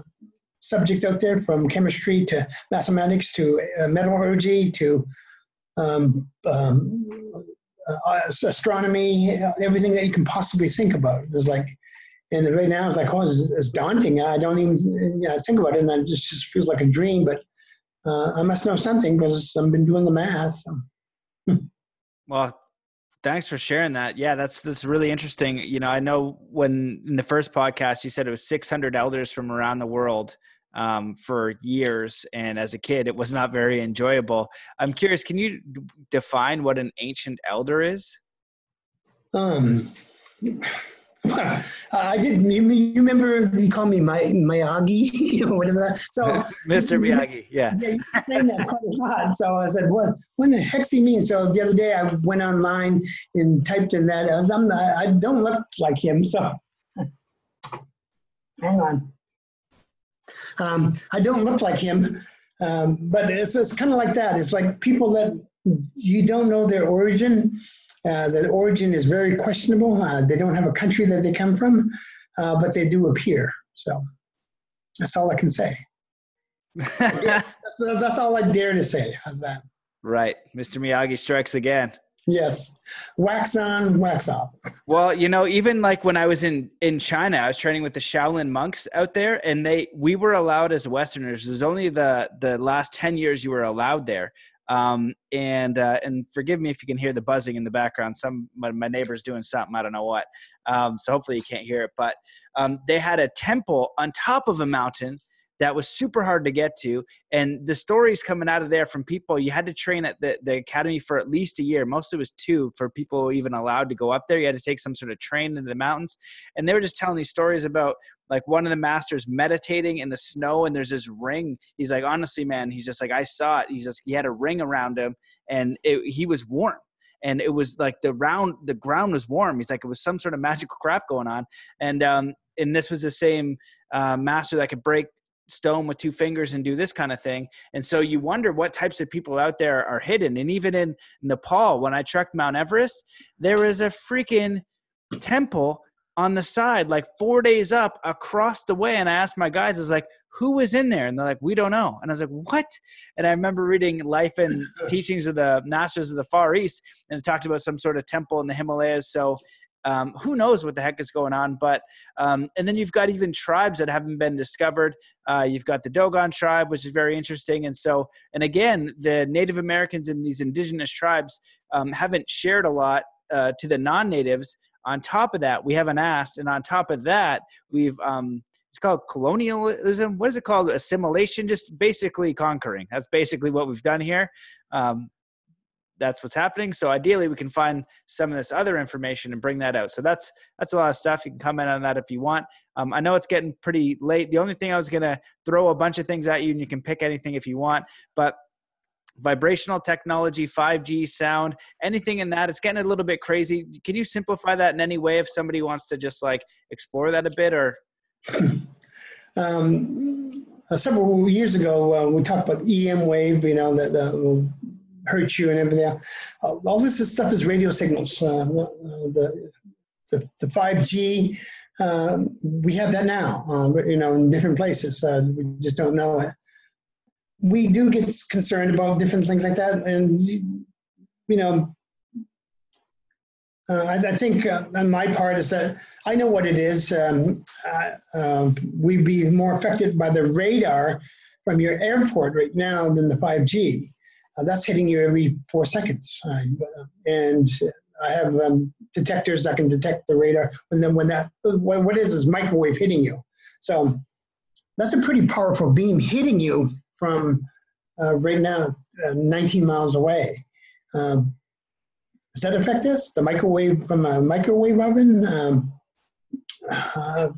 subjects out there, from chemistry to mathematics to metallurgy to um, um, uh, astronomy, everything that you can possibly think about. It's like, and right now it's like, oh, it's, it's daunting. I don't even know, think about it, and it just, just feels like a dream. But uh, I must know something because I've been doing the math. So. well, thanks for sharing that. Yeah, that's that's really interesting. You know, I know when in the first podcast you said it was 600 elders from around the world um, for years, and as a kid, it was not very enjoyable. I'm curious, can you define what an ancient elder is? Um, I did. You, you remember you called me my Miyagi, or whatever. So Mr. Miyagi, yeah. yeah, you saying that quite a lot. So I said, "What? What the heck's he mean?" So the other day I went online and typed in that. I'm, I don't look like him, so hang on. Um, I don't look like him, um, but it's, it's kind of like that. It's like people that you don't know their origin. Uh, the origin is very questionable. Uh, they don't have a country that they come from, uh, but they do appear. So that's all I can say. that's, that's all I dare to say. How's that? Right. Mr. Miyagi strikes again. Yes, wax on, wax off. Well, you know, even like when I was in in China, I was training with the Shaolin monks out there, and they we were allowed as Westerners. There's only the the last ten years you were allowed there. Um, and uh, and forgive me if you can hear the buzzing in the background. Some my, my neighbor's doing something. I don't know what. Um, so hopefully you can't hear it. But um, they had a temple on top of a mountain that was super hard to get to. And the stories coming out of there from people, you had to train at the, the academy for at least a year. Mostly it was two for people even allowed to go up there. You had to take some sort of train into the mountains. And they were just telling these stories about like one of the masters meditating in the snow and there's this ring. He's like, honestly, man, he's just like, I saw it. He's just, he had a ring around him and it, he was warm and it was like the round the ground was warm he's like it was some sort of magical crap going on and um and this was the same uh, master that could break stone with two fingers and do this kind of thing. And so you wonder what types of people out there are hidden. And even in Nepal, when I trekked Mount Everest, there was a freaking temple on the side, like four days up across the way. And I asked my guys, I was like, who was in there? And they're like, we don't know. And I was like, what? And I remember reading Life and Teachings of the Masters of the Far East, and it talked about some sort of temple in the Himalayas. So Um, who knows what the heck is going on? But um, and then you've got even tribes that haven't been discovered. Uh, you've got the Dogon tribe, which is very interesting. And so, and again, the Native Americans and these indigenous tribes um, haven't shared a lot uh, to the non-natives. On top of that, we haven't asked, and on top of that, we've um, it's called colonialism. What is it called? Assimilation, just basically conquering. That's basically what we've done here. Um, that's what's happening. So ideally, we can find some of this other information and bring that out. So that's that's a lot of stuff. You can comment on that if you want. Um, I know it's getting pretty late. The only thing I was gonna throw a bunch of things at you, and you can pick anything if you want. But vibrational technology, 5G sound, anything in that, it's getting a little bit crazy. Can you simplify that in any way if somebody wants to just like explore that a bit, or um, several years ago, uh, we talked about EM wave, you know, that, will hurt you and everything. Uh, all this stuff is radio signals. Uh, the, the, the 5G, um, we have that now, um, you know, in different places. Uh, we just don't know it. We do get concerned about different things like that. And, you know, uh, I, I, think uh, on my part is that I know what it is. Um, uh, we'd be more affected by the radar from your airport right now than the 5G. Uh, that's hitting you every four seconds. and I have um, detectors that can detect the radar And then when that, what, is is microwave hitting you. So that's a pretty powerful beam hitting you from uh, right now uh, 19 miles away. Um, does that affect us? The microwave from a microwave oven? Um, uh,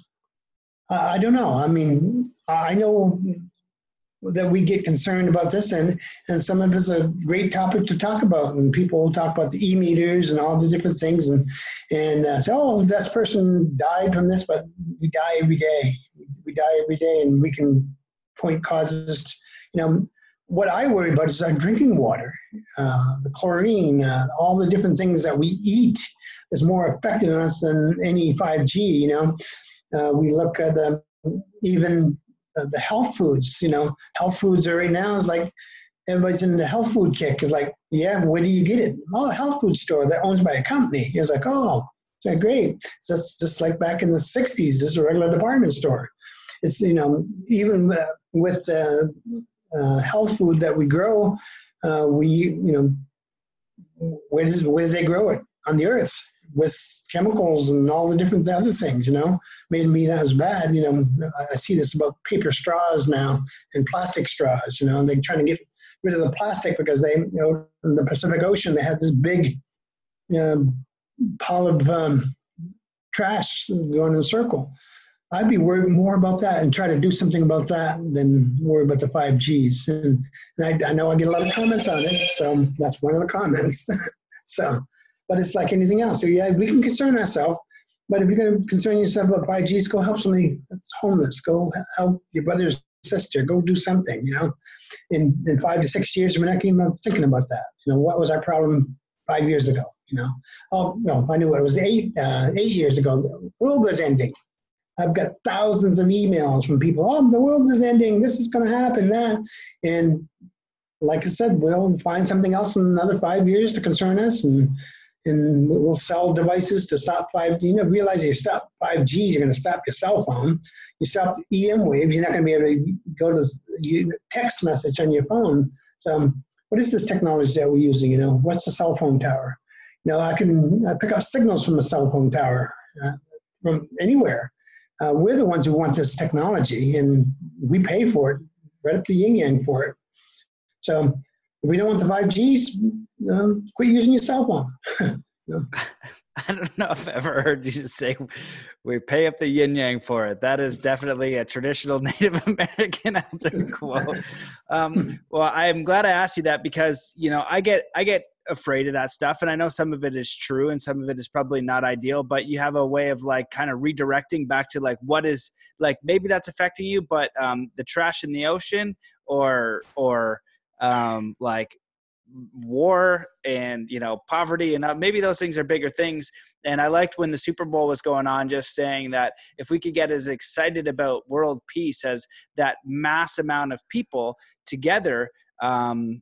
I don't know. I mean, I know that we get concerned about this, and and some of it's a great topic to talk about. And people talk about the e meters and all the different things, and and uh, say, oh, this person died from this, but we die every day. We die every day, and we can point causes. You know, what I worry about is our drinking water, uh, the chlorine, uh, all the different things that we eat is more affected on us than any 5G. You know, uh, we look at um, even the health foods. You know, health foods are right now is like everybody's in the health food kick. Is like, yeah, where do you get it? Oh, a health food store that owns by a company. It's like, oh, yeah, great. That's just like back in the '60s. This is a regular department store. It's you know even uh, with the uh, health food that we grow, uh, we you know where does where does they grow it on the earth with chemicals and all the different other things, you know, made me not as bad. You know, I see this about paper straws now and plastic straws. You know, they're trying to get rid of the plastic because they, you know, in the Pacific Ocean they had this big um, pile of um, trash going in a circle. I'd be worried more about that and try to do something about that than worry about the 5Gs. And, and I, I, know I get a lot of comments on it, so that's one of the comments. so, but it's like anything else. So yeah, we can concern ourselves, but if you're going to concern yourself about 5Gs, go help somebody that's homeless. Go help your brother or sister. Go do something. You know, in in five to six years, we're not even thinking about that. You know, what was our problem five years ago? You know, oh no, I knew it was eight uh, eight years ago. The world was ending I've got thousands of emails from people. Oh, the world is ending. This is going to happen. That and like I said, we'll find something else in another five years to concern us, and and we'll sell devices to stop 5G. You know, realize you stop five G, you're going to stop your cell phone. You stop the EM waves, you're not going to be able to go to text message on your phone. So, what is this technology that we're using? You know, what's a cell phone tower? You know, I can I pick up signals from a cell phone tower uh, from anywhere uh, we're the ones who want this technology and we pay for it, right up to yin yang for it. So if we don't want the 5Gs, um, quit using your cell phone. I don't know if I've ever heard you say we pay up the yin yang for it. That is definitely a traditional Native American quote. Um, well, I'm glad I asked you that because you know I get I get afraid of that stuff and i know some of it is true and some of it is probably not ideal but you have a way of like kind of redirecting back to like what is like maybe that's affecting you but um the trash in the ocean or or um like war and you know poverty and uh, maybe those things are bigger things. And i liked when the super bowl was going on just saying that if we could get as excited about world peace as that mass amount of people together um,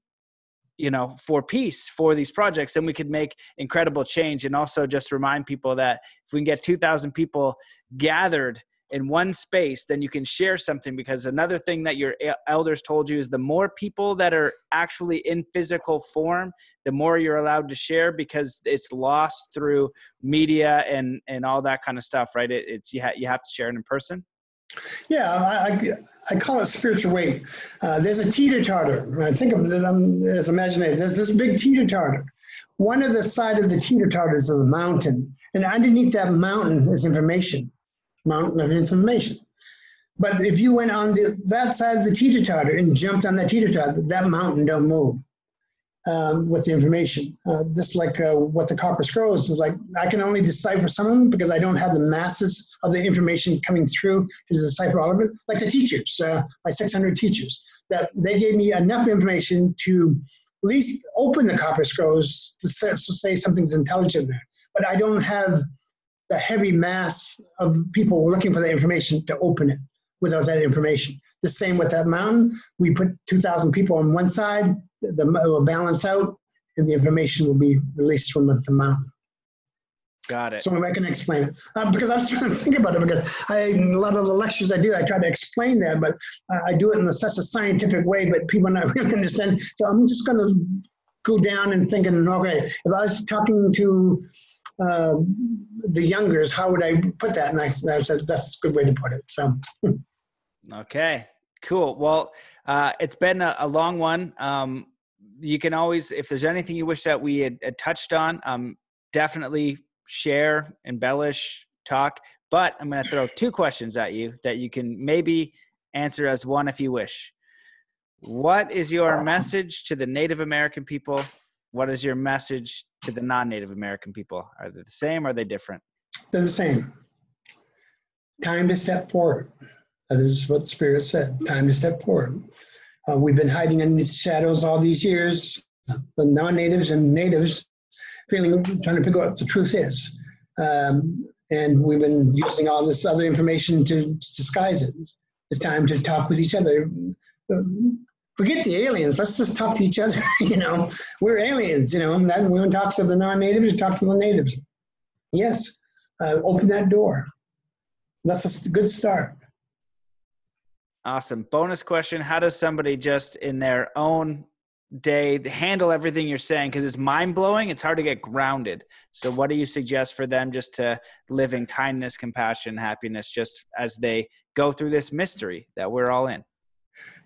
you know for peace for these projects then we could make incredible change. And also just remind people that if we can get 2000 people gathered in one space then you can share something because another thing that your elders told you is the more people that are actually in physical form the more you're allowed to share because it's lost through media and and all that kind of stuff right it, it's you, ha- you have to share it in person yeah, I, I, I, call it spiritual weight. Uh, there's a teeter totter. I think of it um, as imaginary. There's this big teeter totter. One of the side of the teeter totter is a mountain, and underneath that mountain is information, mountain of information. But if you went on the, that side of the teeter totter and jumped on that teeter totter, that mountain don't move um, with the information. Uh, just like uh, what the copper scrolls is like, I can only decipher some of them because I don't have the masses of the information coming through to decipher all of it. Like the teachers, uh, my 600 teachers, that they gave me enough information to at least open the copper scrolls to say something's intelligent there. But I don't have the heavy mass of people looking for the information to open it without that information. The same with that mountain. We put 2,000 people on one side, the, it will balance out, and the information will be released from the, the mountain. Got it. So I can explain it uh, because I was trying to think about it because I, a lot of the lectures I do, I try to explain that, but I do it in a, such a scientific way, but people not really understand. So I'm just going to go down and thinking, okay, if I was talking to uh, the youngers, how would I put that? And I, I said, that's a good way to put it. So. okay, cool. Well, uh, it's been a, a long one. Um, you can always, if there's anything you wish that we had, had touched on, um, definitely share, embellish, talk. But I'm going to throw two questions at you that you can maybe answer as one if you wish. What is your message to the Native American people? What is your message to the non-Native American people? Are they the same? Or are they different? They're the same. Time to step forward. That is what Spirit said. Time to step forward. Uh, we've been hiding in the shadows all these years. The non-natives and natives feeling trying to figure out what the truth is. Um, and we've been using all this other information to disguise it. It's time to talk with each other. Forget the aliens. Let's just talk to each other. you know, we're aliens. You know, and when talks to the non-natives, we talk to the natives. Yes, uh, open that door. That's a good start. Awesome. Bonus question How does somebody just in their own day handle everything you're saying? Because it's mind blowing. It's hard to get grounded. So, what do you suggest for them just to live in kindness, compassion, happiness, just as they go through this mystery that we're all in?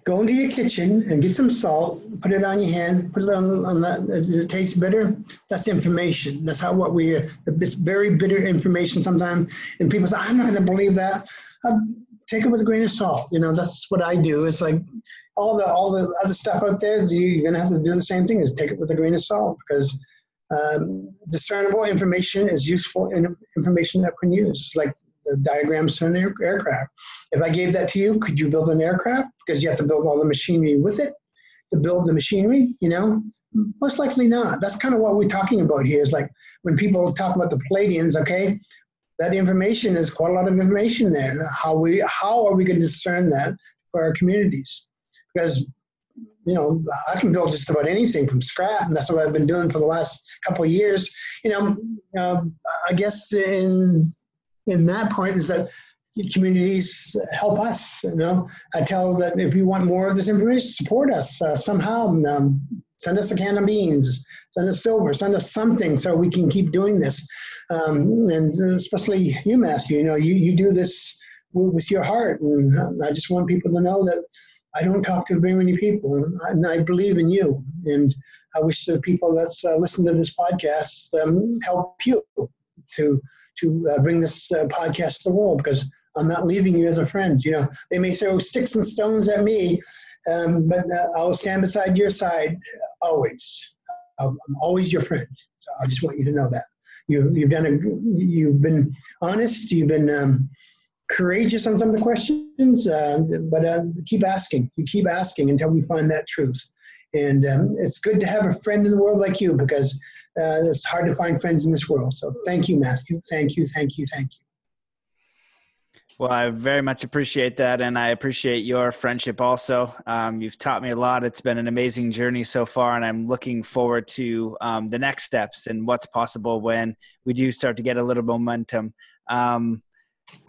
Go into your kitchen and get some salt, put it on your hand, put it on, on that. It tastes bitter. That's information. That's how what we, it's very bitter information sometimes. And people say, I'm not going to believe that. Um, take it with a grain of salt. You know, that's what I do. It's like all the all the other stuff out there. You're gonna have to do the same thing. Is take it with a grain of salt because um, discernible information is useful in, information that can use. It's like the diagrams for an air, aircraft. If I gave that to you, could you build an aircraft? Because you have to build all the machinery with it to build the machinery. You know, most likely not. That's kind of what we're talking about here. Is like when people talk about the Pleiadians. Okay, that information is quite a lot of information there. How we how are we going to discern that for our communities? Because you know I can build just about anything from scrap, and that's what I've been doing for the last couple of years. You know, uh, I guess in in that point is that communities help us. You know, I tell that if you want more of this information, support us uh, somehow. Um, send us a can of beans, send us silver, send us something so we can keep doing this. Um, and especially you, Matthew, you know, you, you do this with your heart. And I just want people to know that I don't talk to very many people, and I believe in you. And I wish the people that's uh, listening to this podcast um, help you to to uh, bring this uh, podcast to the world because I'm not leaving you as a friend. You know, they may throw sticks and stones at me, um, but uh, I'll stand beside your side always. I'm always your friend. So I just want you to know that you, you've done a, you've been honest. You've been um, courageous on some of the questions, uh, but uh, keep asking. You keep asking until we find that truth. And um, it's good to have a friend in the world like you because uh, it's hard to find friends in this world. So thank you, Matthew. Thank you, thank you, thank you. Well, I very much appreciate that, and I appreciate your friendship also. Um, you've taught me a lot. It's been an amazing journey so far, and I'm looking forward to um, the next steps and what's possible when we do start to get a little momentum. Um,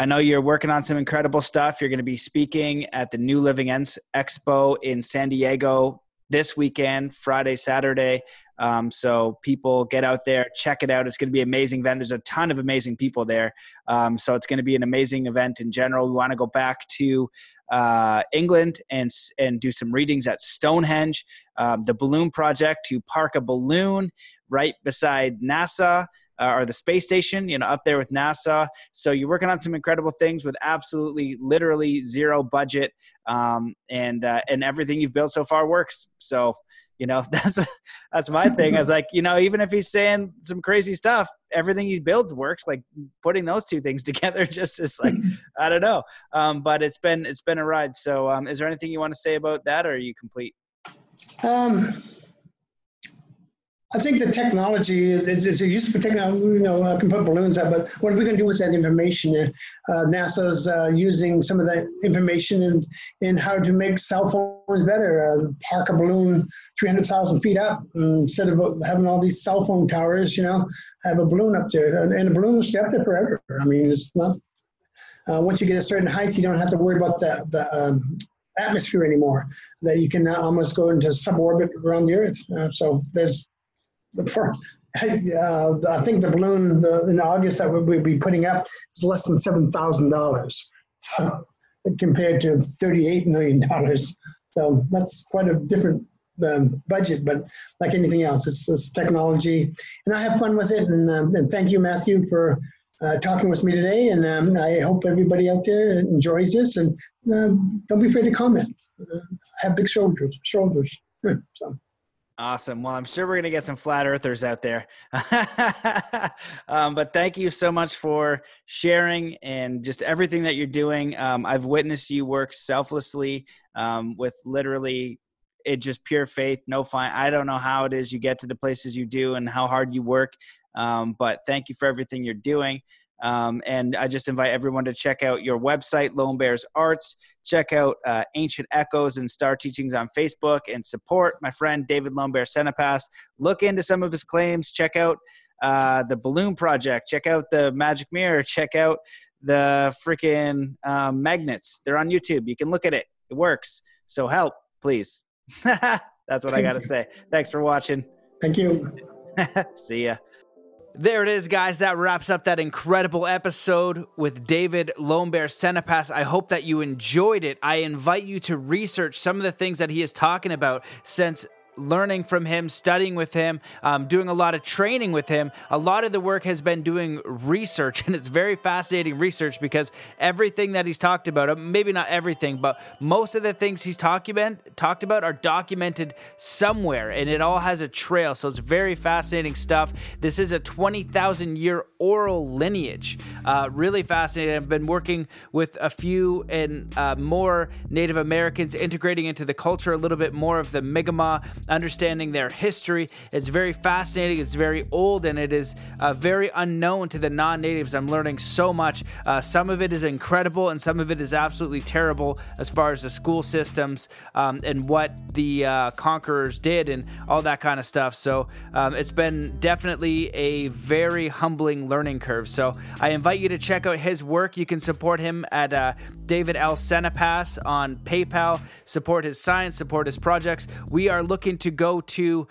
I know you're working on some incredible stuff. You're going to be speaking at the New Living Expo in San Diego this weekend, Friday, Saturday. Um, so people get out there, check it out. It's going to be amazing event. There's a ton of amazing people there. Um, so it's going to be an amazing event in general. We want to go back to uh, England and and do some readings at Stonehenge, um, the Balloon Project to park a balloon right beside NASA. Uh, or the space station, you know, up there with NASA. So you're working on some incredible things with absolutely, literally zero budget, um, and uh, and everything you've built so far works. So you know that's that's my thing. I was like you know even if he's saying some crazy stuff everything he builds works. Like putting those two things together just is like i don't know. Um, but it's been it's been a ride. So um, is there anything you want to say about that or are you complete? Um I think the technology is, is, is useful technology. You know, I can put balloons up, but what are we going to do with that information? Uh, NASA's uh, using some of that information in, in how to make cell phones better. Uh, park a balloon 300,000 feet up instead of having all these cell phone towers, you know, have a balloon up there. And, and a balloon will stay up there forever. I mean, it's not, uh, once you get a certain height, you don't have to worry about the, the um, atmosphere anymore, that you can almost go into suborbit around the Earth. Uh, so there's the first, uh, I think the balloon in August that we'll be putting up is less than seven thousand dollars, so compared to thirty-eight million dollars. So that's quite a different um, budget, but like anything else, it's, it's, technology, and I have fun with it. And, um, and thank you, Matthew, for uh, talking with me today. And um, I hope everybody out there enjoys this. And um, don't be afraid to comment. Uh, have big shoulders. Shoulders. so. Awesome. Well, I'm sure we're going to get some flat earthers out there. um, but thank you so much for sharing and just everything that you're doing. Um, I've witnessed you work selflessly um, with literally it just pure faith, no fine. I don't know how it is you get to the places you do and how hard you work. Um, but thank you for everything you're doing. Um, and I just invite everyone to check out your website, Lone Bears Arts. Check out uh, Ancient Echoes and Star Teachings on Facebook and support my friend David Lone Bear Sanipass. Look into some of his claims. Check out uh, the Balloon Project. Check out the Magic Mirror. Check out the freaking um, magnets. They're on YouTube. You can look at it. It works. So help, please. That's what I got to say. Thanks for watching. Thank you. See ya. There it is, guys. That wraps up that incredible episode with David Lone Bear Sanipass. I hope that you enjoyed it. I invite you to research some of the things that he is talking about since learning from him, studying with him, um, doing a lot of training with him. A lot of the work has been doing research, and it's very fascinating research because everything that he's talked about, uh, maybe not everything, but most of the things he's about, talked about are documented somewhere, and it all has a trail. So it's very fascinating stuff. This is a 20,000 year oral lineage. Uh, really fascinating. I've been working with a few and uh, more Native Americans, integrating into the culture a little bit more of the Mi'kmaq understanding their history. It's very fascinating, it's very old, and it is uh, very unknown to the non natives. I'm learning so much. Uh, some of it is incredible, and some of it is absolutely terrible as far as the school systems um, and what the uh, conquerors did and all that kind of stuff. So um, it's been definitely a very humbling learning curve. So I invite you to check out his work. You can support him at uh, David L. Sanipass on PayPal. Support his science, support his projects. We are looking to go to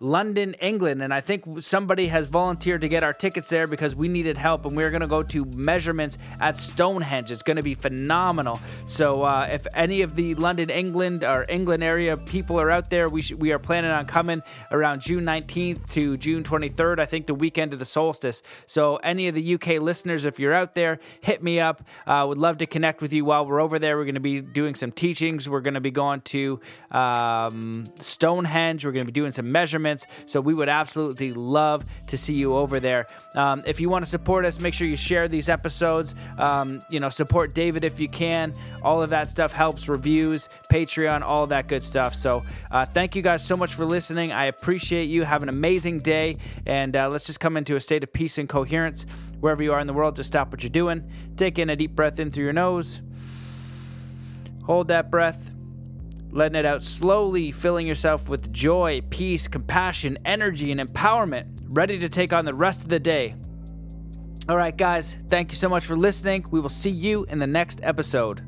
London, England, and I think somebody has volunteered to get our tickets there because we needed help, and we're going to go to measurements at Stonehenge. It's going to be phenomenal. So, uh, if any of the London, England, or England area people are out there, we sh- we are planning on coming around June 19th to June 23rd. I think the weekend of the solstice. So, any of the UK listeners, if you're out there, hit me up. Uh, would love to connect with you while we're over there. We're going to be doing some teachings. We're going to be going to um, Stonehenge. We're going to be doing some measurements appointments. So we would absolutely love to see you over there. Um, if you want to support us, make sure you share these episodes. Um, you know, support David if you can. All of that stuff helps. Reviews, Patreon, all that good stuff. So uh, thank you guys so much for listening. I appreciate you. Have an amazing day, and uh, let's just come into a state of peace and coherence wherever you are in the world. Just stop what you're doing. Take in a deep breath in through your nose. Hold that breath letting it out slowly, filling yourself with joy, peace, compassion, energy, and empowerment, ready to take on the rest of the day. All right, guys, thank you so much for listening. We will see you in the next episode.